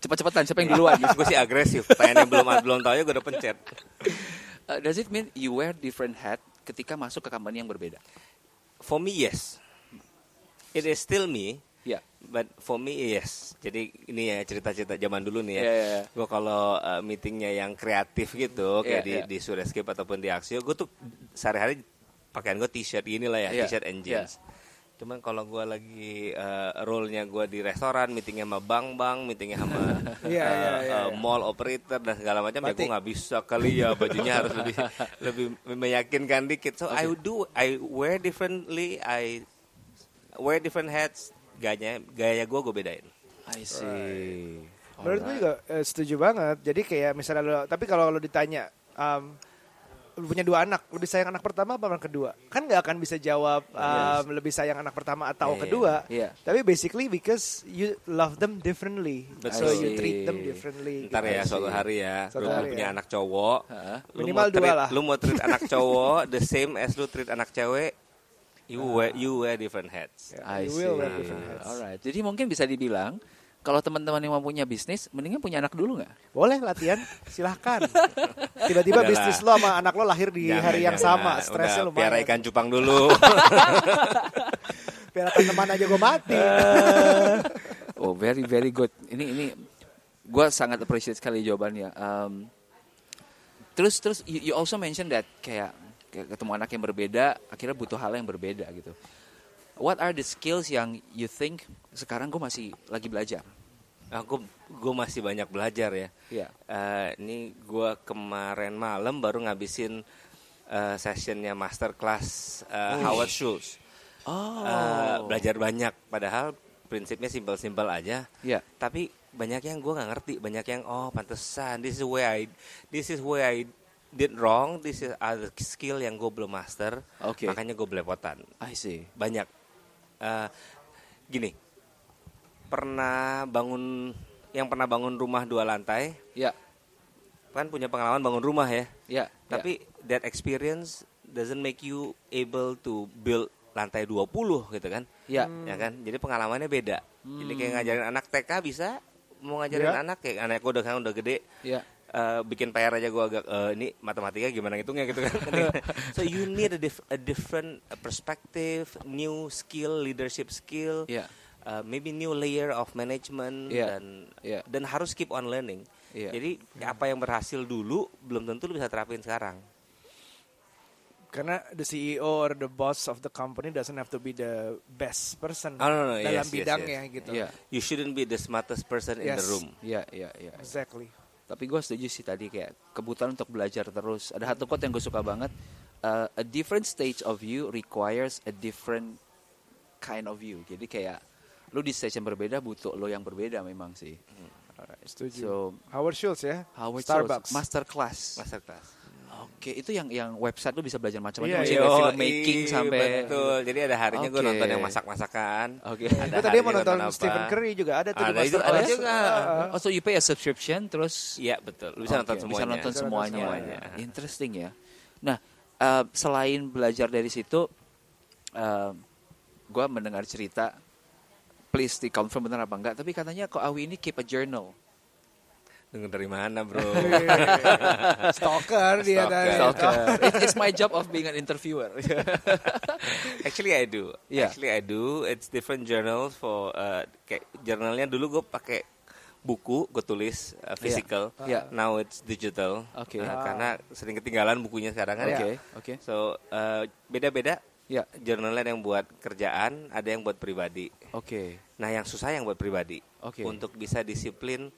cepet-cepetan siapa yang duluan gue sih agresif. Pengen yang belum belum tahu ya gue udah pencet. Uh, does it mean you wear different hat ketika masuk ke company yang berbeda For me yes. It is still me. Ya But for me yes. Jadi ini ya cerita-cerita zaman dulu nih ya. Iya, iya, iya. Gue kalau uh, meetingnya yang kreatif gitu, kayak Iya, di iya. di Surescape ataupun di Axio, gue tuh sehari-hari pakaian gue t-shirt gini lah ya, Iya, t-shirt and iya. jeans. Cuman kalau gue lagi uh, role-nya gue di restoran, meetingnya sama bank-bank, meetingnya sama uh, iya, iya, uh, mall operator dan segala macam, ya gue nggak bisa kali ya bajunya harus lebih lebih meyakinkan dikit. So I would do, I wear differently, I wear different hats, gaya gaya gue gue bedain. I see menurut gue juga eh, setuju banget jadi kayak misalnya lo tapi kalau lo ditanya um, lu punya dua anak lebih sayang anak pertama apa anak kedua kan nggak akan bisa jawab um, lebih sayang anak pertama atau Iya, kedua iya. tapi basically because you love them differently so Betul. you treat them differently Ntar gitu. ya suatu hari ya, Suatu lu hari punya ya. anak cowok, lu Minimal dua treat, lah. Lu mau treat anak cowok the same as lu treat anak cewek, you wear you wear different hats. Ya, I you see. will wear different hats. Alright. Jadi mungkin bisa dibilang kalau teman-teman yang mau punya bisnis, mendingan punya anak dulu nggak? boleh latihan silahkan tiba-tiba bisnis lo sama anak lo lahir di Jangan, hari yang jangan. sama stresnya Udah, lumayan Piara ikan cupang dulu. biar teman aja gue mati Oh, very very good. Ini ini gue sangat appreciate sekali jawabannya. Um, terus terus you, you also mention that kayak ketemu anak yang berbeda, akhirnya butuh hal yang berbeda gitu. What are the skills yang you think sekarang gue masih lagi belajar? Aku gue masih banyak belajar ya. Iya. Eh, ini gue kemarin malam baru ngabisin eh, sessionnya masterclass eh, Howard Schultz. Oh. Eh, belajar banyak, padahal prinsipnya simpel-simpel aja. Iya. Tapi banyak yang gue nggak ngerti, banyak yang oh pantesan, this is where I, this is where I did wrong, this is other skill yang gue belum master, Oke. makanya gue belepotan. I see. Banyak. Eh, gini, pernah bangun, yang pernah bangun rumah dua lantai, Ya. kan punya pengalaman bangun rumah ya. Ya. Tapi that experience doesn't make you able to build lantai 20 gitu kan. ya. Ya kan? Jadi pengalamannya beda. Jadi kayak ngajarin anak TK bisa, mau ngajarin Ya. anak kayak anak gue udah kan udah gede. Ya. Eh, bikin PR aja gue agak eh, ini matematika gimana ngitungnya gitu kan. so you need a, dif- a different perspective, new skill, leadership skill, Ya. uh, maybe new layer of management Iya, dan iya. dan harus keep on learning. Iya. Jadi apa yang berhasil dulu belum tentu lu bisa terapin sekarang. Karena the CEO or the boss of the company doesn't have to be the best person Oh, no, no, dalam yes, yes, bidangnya yes. gitu. Ya. You shouldn't be the smartest person in the Yes. room. Ya. Ya. Ya. Exactly. Tapi gue setuju sih tadi kayak kebutuhan untuk belajar terus. Ada satu quote yang gue suka banget. Uh, a different stage of you requires a different kind of you. Jadi kayak lu di stage yang berbeda butuh lo yang berbeda memang sih. Alright. Setuju. So Howard Schultz ya. Howard Starbucks. Schultz, master class. Masterclass. Oke, itu yang yang website lu bisa belajar macam-macam, Maksudnya iya. kayak Yoi, filmmaking sampai betul. Jadi ada harinya gue Oke. nonton yang masak-masakan. Oke. Ada Gue tadi mau nonton apa. Stephen Curry juga ada tuh di Ada itu ada juga. Oh, so you pay a subscription terus Iya betul. Lu bisa Oke, nonton semuanya. Bisa nonton semuanya. semuanya. Interesting ya. Nah, eh, selain belajar dari situ, gue mendengar cerita, please di confirm benar apa enggak, tapi katanya kok Awi ini keep a journal. Dengar dari mana, Bro? Stalker dia Stalker. tadi. Stalker. It- it's my job of being an interviewer. Actually I do. Yeah. Actually I do. It's different journals for uh, kayak jurnalnya dulu gue pakai buku gue tulis uh, physical. Yeah. Now it's digital. Oke. Uh, karena sering ketinggalan bukunya sekarang kan. Oke, ya. oke. So uh, beda-beda. Ya, Jurnalnya ada yang buat kerjaan, ada yang buat pribadi. oke. Nah yang susah yang buat pribadi. Oke. Untuk bisa disiplin,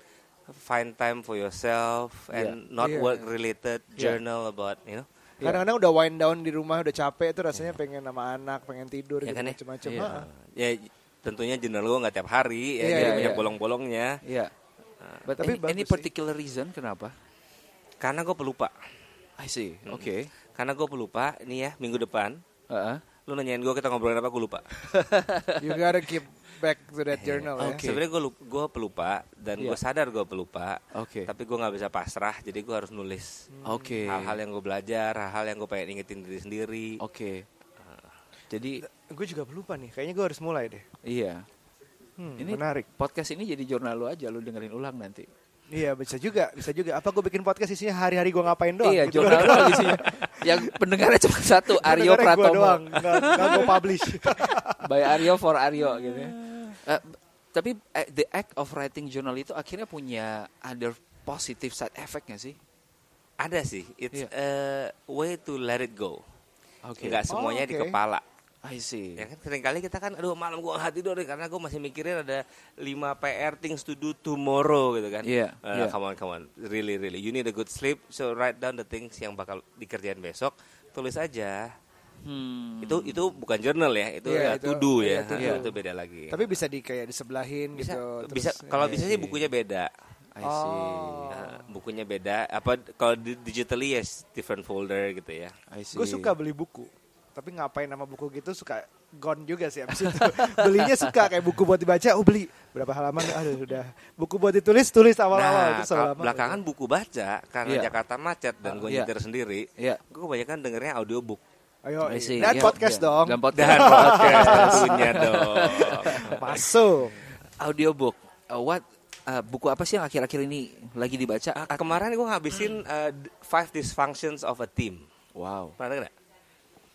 find time for yourself and not Iya. work related Yeah. journal about you know. Kadang-kadang udah wind down di rumah udah capek tuh rasanya pengen sama anak, pengen tidur Ya gitu kan ya? macam-macam. Iya. Ah. Ya tentunya jurnal gue nggak tiap hari, ya, Iya, jadi iya, banyak iya. bolong-bolongnya. Iya. But Tapi any, any sih. particular reason kenapa? Karena gue pelupa. I see. Hmm. Oke. Karena gue pelupa, nih ya minggu depan, Heeh. lu nanyain gue kita ngobrolin apa, gue lupa. You gotta keep back to that journal ya. Oke. Sebenarnya gue gue pelupa dan Iya. gue sadar gue pelupa. Oke. Tapi gue nggak bisa pasrah, jadi gue harus nulis Oke. hal-hal yang gue belajar, hal-hal yang gue pengen ingetin diri sendiri. Oke. Jadi Gue juga pelupa nih, kayaknya gue harus mulai deh. iya. Hmm, Ini menarik. podcast ini jadi jurnal lu aja, lu dengerin ulang nanti. Iya bisa juga, bisa juga. Apa gue bikin podcast isinya hari-hari gue ngapain doang? iya, gitu. jurnal lu isinya. Yang pendengarnya cuma satu, Aryo Pratomo. doang, nggak, nggak gue publish. By Aryo for Aryo gitu ya. Eh, tapi eh, the act of writing journal itu akhirnya punya other positive side effect gak sih? Ada sih, it's Iya. a way to let it go. Oke. Nggak semuanya Oh, di oke. kepala. I see. Ya kan sering kali kita kan aduh malam gua nggak tidur deh karena gua masih mikirin ada 5 PR things to do tomorrow gitu kan. Iya, Eh, iya. Come on, come on. Really, really. You need a good sleep. So write down the things yang bakal dikerjain besok. Tulis aja. Hmm. Itu itu bukan journal ya, itu Iya, ya itu- to do ya. to do. Itu beda lagi. Tapi bisa di kayak disebelahin bisa gitu. bisa terus- kalau iya. bisa sih bukunya beda. I see. Oh. Nah, bukunya beda. Apa kalau di- digitally ya different folder gitu ya. I see. Gue suka beli buku. Tapi ngapain nama buku gitu suka gone juga sih abis itu. Belinya suka kayak buku buat dibaca, oh beli berapa halaman, aduh udah. Buku buat ditulis, tulis awal-awal. Nah, itu lama. belakangan buku baca karena Iya. Jakarta macet dan gue Iya. nyetir sendiri. Iya. Gue kebanyakan dengernya audiobook. Ayo, I see. dan Iya, podcast iya. dong. Dan podcast. Dan podcast tentunya dong. Masuk. Audiobook. Uh, what uh, buku apa sih yang akhir-akhir ini lagi dibaca? Ah, Kemarin gue ngabisin uh, Five Dysfunctions of a Team. Wow. Pernah denger nggak?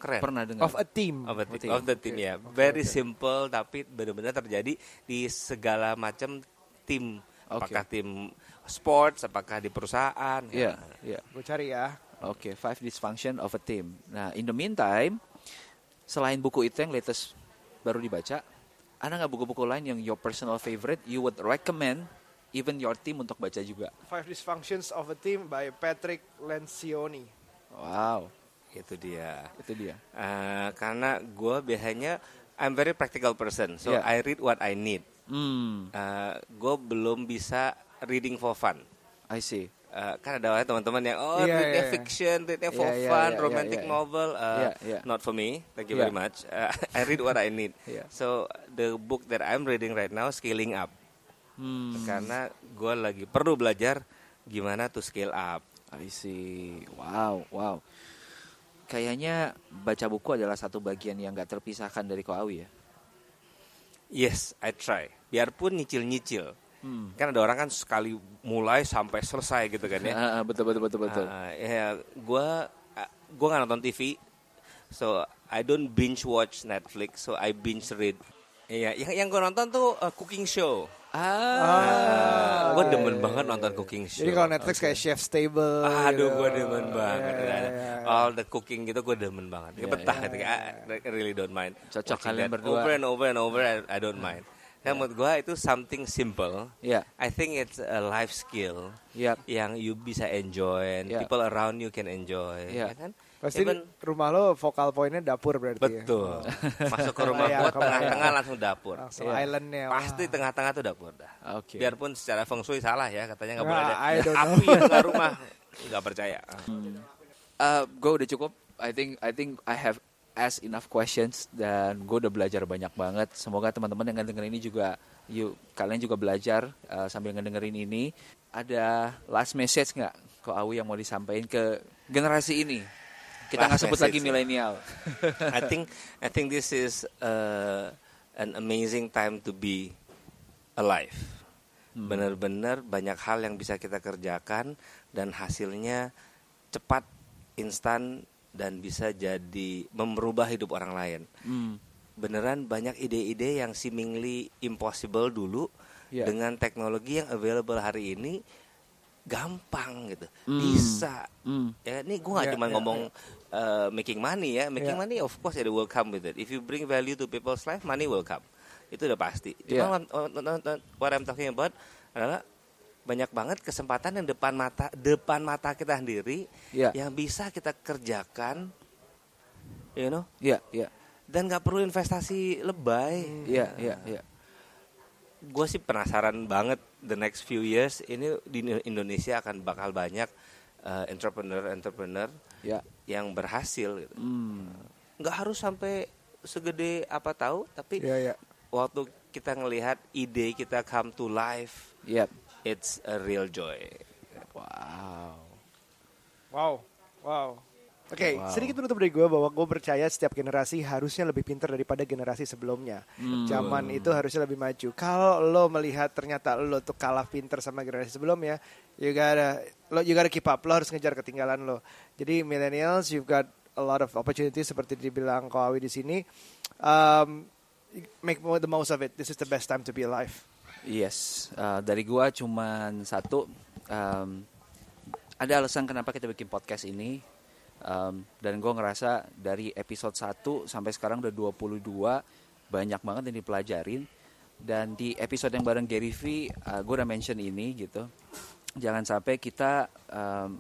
Keren. Pernah dengar. Of a team. Of, a Of team. Of the team ya. Very simple tapi benar-benar terjadi di segala macam tim. Oke. Apakah tim sports, apakah di perusahaan. Iya, Nah, iya. Gue cari ya. Oke, five dysfunction of a team. Nah, in the meantime, selain buku itu yang latest baru dibaca, ada nggak buku-buku lain yang your personal favorite you would recommend even your team untuk baca juga? Five Dysfunctions of a Team by Patrick Lencioni. Wow, itu dia. itu dia. Eh, karena gue biasanya I'm very practical person, so Yeah. I read what I need. Hmm, gue belum bisa reading for fun. I see. Eh, kan ada orang teman-teman yang oh Iya, readnya iya. fiction, readnya for iya, fun, iya, romantic iya, iya. novel. Eh, Iya, iya. Not for me. Thank you Iya. very much. Eh, I read what I need. Iya. So the book that I'm reading right now scaling up. Hmm, Karena gue lagi perlu belajar gimana to scale up. I see. Wow, wow. Kayaknya baca buku adalah satu bagian yang gak terpisahkan dari Koawi ya. Yes, I try. Biarpun nyicil-nyicil. Hmm. Kan ada orang kan sekali mulai sampai selesai gitu kan ya. Ah, betul betul betul betul. Ah, ya, gua ah, gua nggak nonton TV, so I don't binge watch Netflix, so I binge read. Iya, yang yang gua nonton tuh uh, cooking show. Ah, gua demen banget nonton cooking show. Jadi kalau Netflix kayak Chef's Table. Aduh, gitu. gua demen banget. Iya, iya, iya. All the cooking gitu gua demen banget. Iya, Betah iya, gitu. I I really don't mind. Cocok kalian that berdua. Over and over and over, I, I don't mind. Nah, menurut gua itu something simple. ya, I think it's a life skill ya. yang you bisa enjoy and Yeah. people around you can enjoy, Yeah. ya kan? Pasti Even- rumah lo vokal poinnya dapur berarti ya. betul. Masuk ke rumah Kebayang, gua tengah-tengah langsung dapur. Langsung Iya. islandnya. Pasti tengah-tengah tuh dapur dah. Oke. Biarpun secara feng shui salah ya, katanya nggak boleh Nah, ada I don't know. api di rumah. Nggak percaya. Uh, gue udah cukup. I think I think I have asked enough questions dan gue udah belajar banyak banget. Semoga teman-teman yang ngedengerin ini juga, yuk kalian juga belajar uh, sambil ngedengerin ini. Ada last message nggak ke Awi yang mau disampaikan ke generasi ini? Kita nggak sebut lagi milenial. I think I think this is uh, an amazing time to be alive. Hmm. Benar-benar banyak hal yang bisa kita kerjakan dan hasilnya cepat, instan dan bisa jadi merubah hidup orang lain. Hmm. Beneran banyak ide-ide yang seemingly impossible dulu Yeah. dengan teknologi yang available hari ini gampang gitu. Hmm. Bisa. Hmm. Ya, ini gue gak Ya, cuma ya, ngomong uh, making money ya, making Ya. money of course it will come with it. If you bring value to people's life, money will come. Itu udah pasti. Ya. Cuma what- what I'm talking about adalah banyak banget kesempatan yang depan mata depan mata kita sendiri Ya. yang bisa kita kerjakan, you know, Iya, iya. dan nggak perlu investasi lebay. Iya, iya, iya. Gue sih penasaran banget the next few years ini di Indonesia akan bakal banyak uh, entrepreneur-entrepreneur Ya. Yang berhasil gitu. Hmm. nggak harus sampai segede apa tahu tapi Iya, iya. waktu kita ngelihat ide kita come to life Iya. it's a real joy Wow. Wow, wow. Oke, Wow. sedikit menutup dari gue bahwa gue percaya setiap generasi harusnya lebih pintar daripada generasi sebelumnya. Hmm. Zaman itu harusnya lebih maju. Kalau lo melihat ternyata lo tuh kalah pintar sama generasi sebelumnya, you gotta, lo you gotta keep up. Lo harus ngejar ketinggalan lo. Jadi millennials, you've got a lot of opportunities seperti dibilang Koawi di sini. Um, make the most of it. This is the best time to be alive. Yes, uh, dari gua cuman satu. um, ada alasan kenapa kita bikin podcast ini. Um, dan gua ngerasa dari episode 1 sampai sekarang udah 22 banyak banget yang dipelajarin. Dan di episode yang bareng Gary V, uh, gue udah mention ini gitu. Jangan sampai kita um,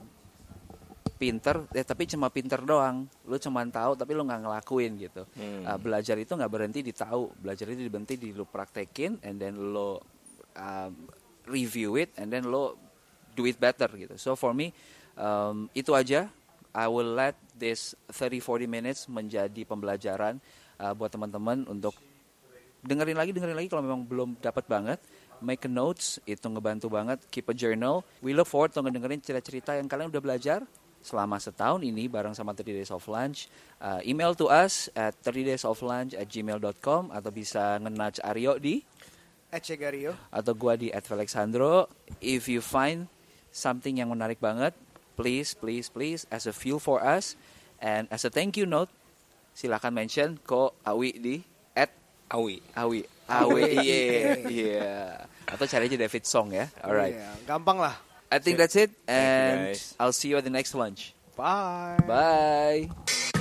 pinter, eh, tapi cuma pinter doang. Lu cuma tahu tapi lu nggak ngelakuin gitu. Hmm. Uh, belajar itu nggak berhenti di tahu, belajar itu berhenti di lu praktekin, and then lo um, review it, and then lo do it better gitu. So for me um, itu aja. I will let this 30-40 minutes menjadi pembelajaran uh, buat teman-teman untuk dengerin lagi dengerin lagi kalau memang belum dapat banget. Make a notes itu ngebantu banget. Keep a journal. We look forward to ngedengerin cerita-cerita yang kalian udah belajar selama setahun ini bareng sama 30 Days of Lunch. Uh, email to us at 30 days of lunch at gmail.com atau bisa nge-nudge Aryo di Ece Gario. atau gua di at Felixandro. If you find something yang menarik banget please please please as a fuel for us and as a thank you note silakan mention ko Awi di at awi Awi. Awi, iya, iya. Atau cari aja David Song ya. Alright. Iya, gampang lah. I think that's it, and. I'll see you at the next lunch. Bye. Bye.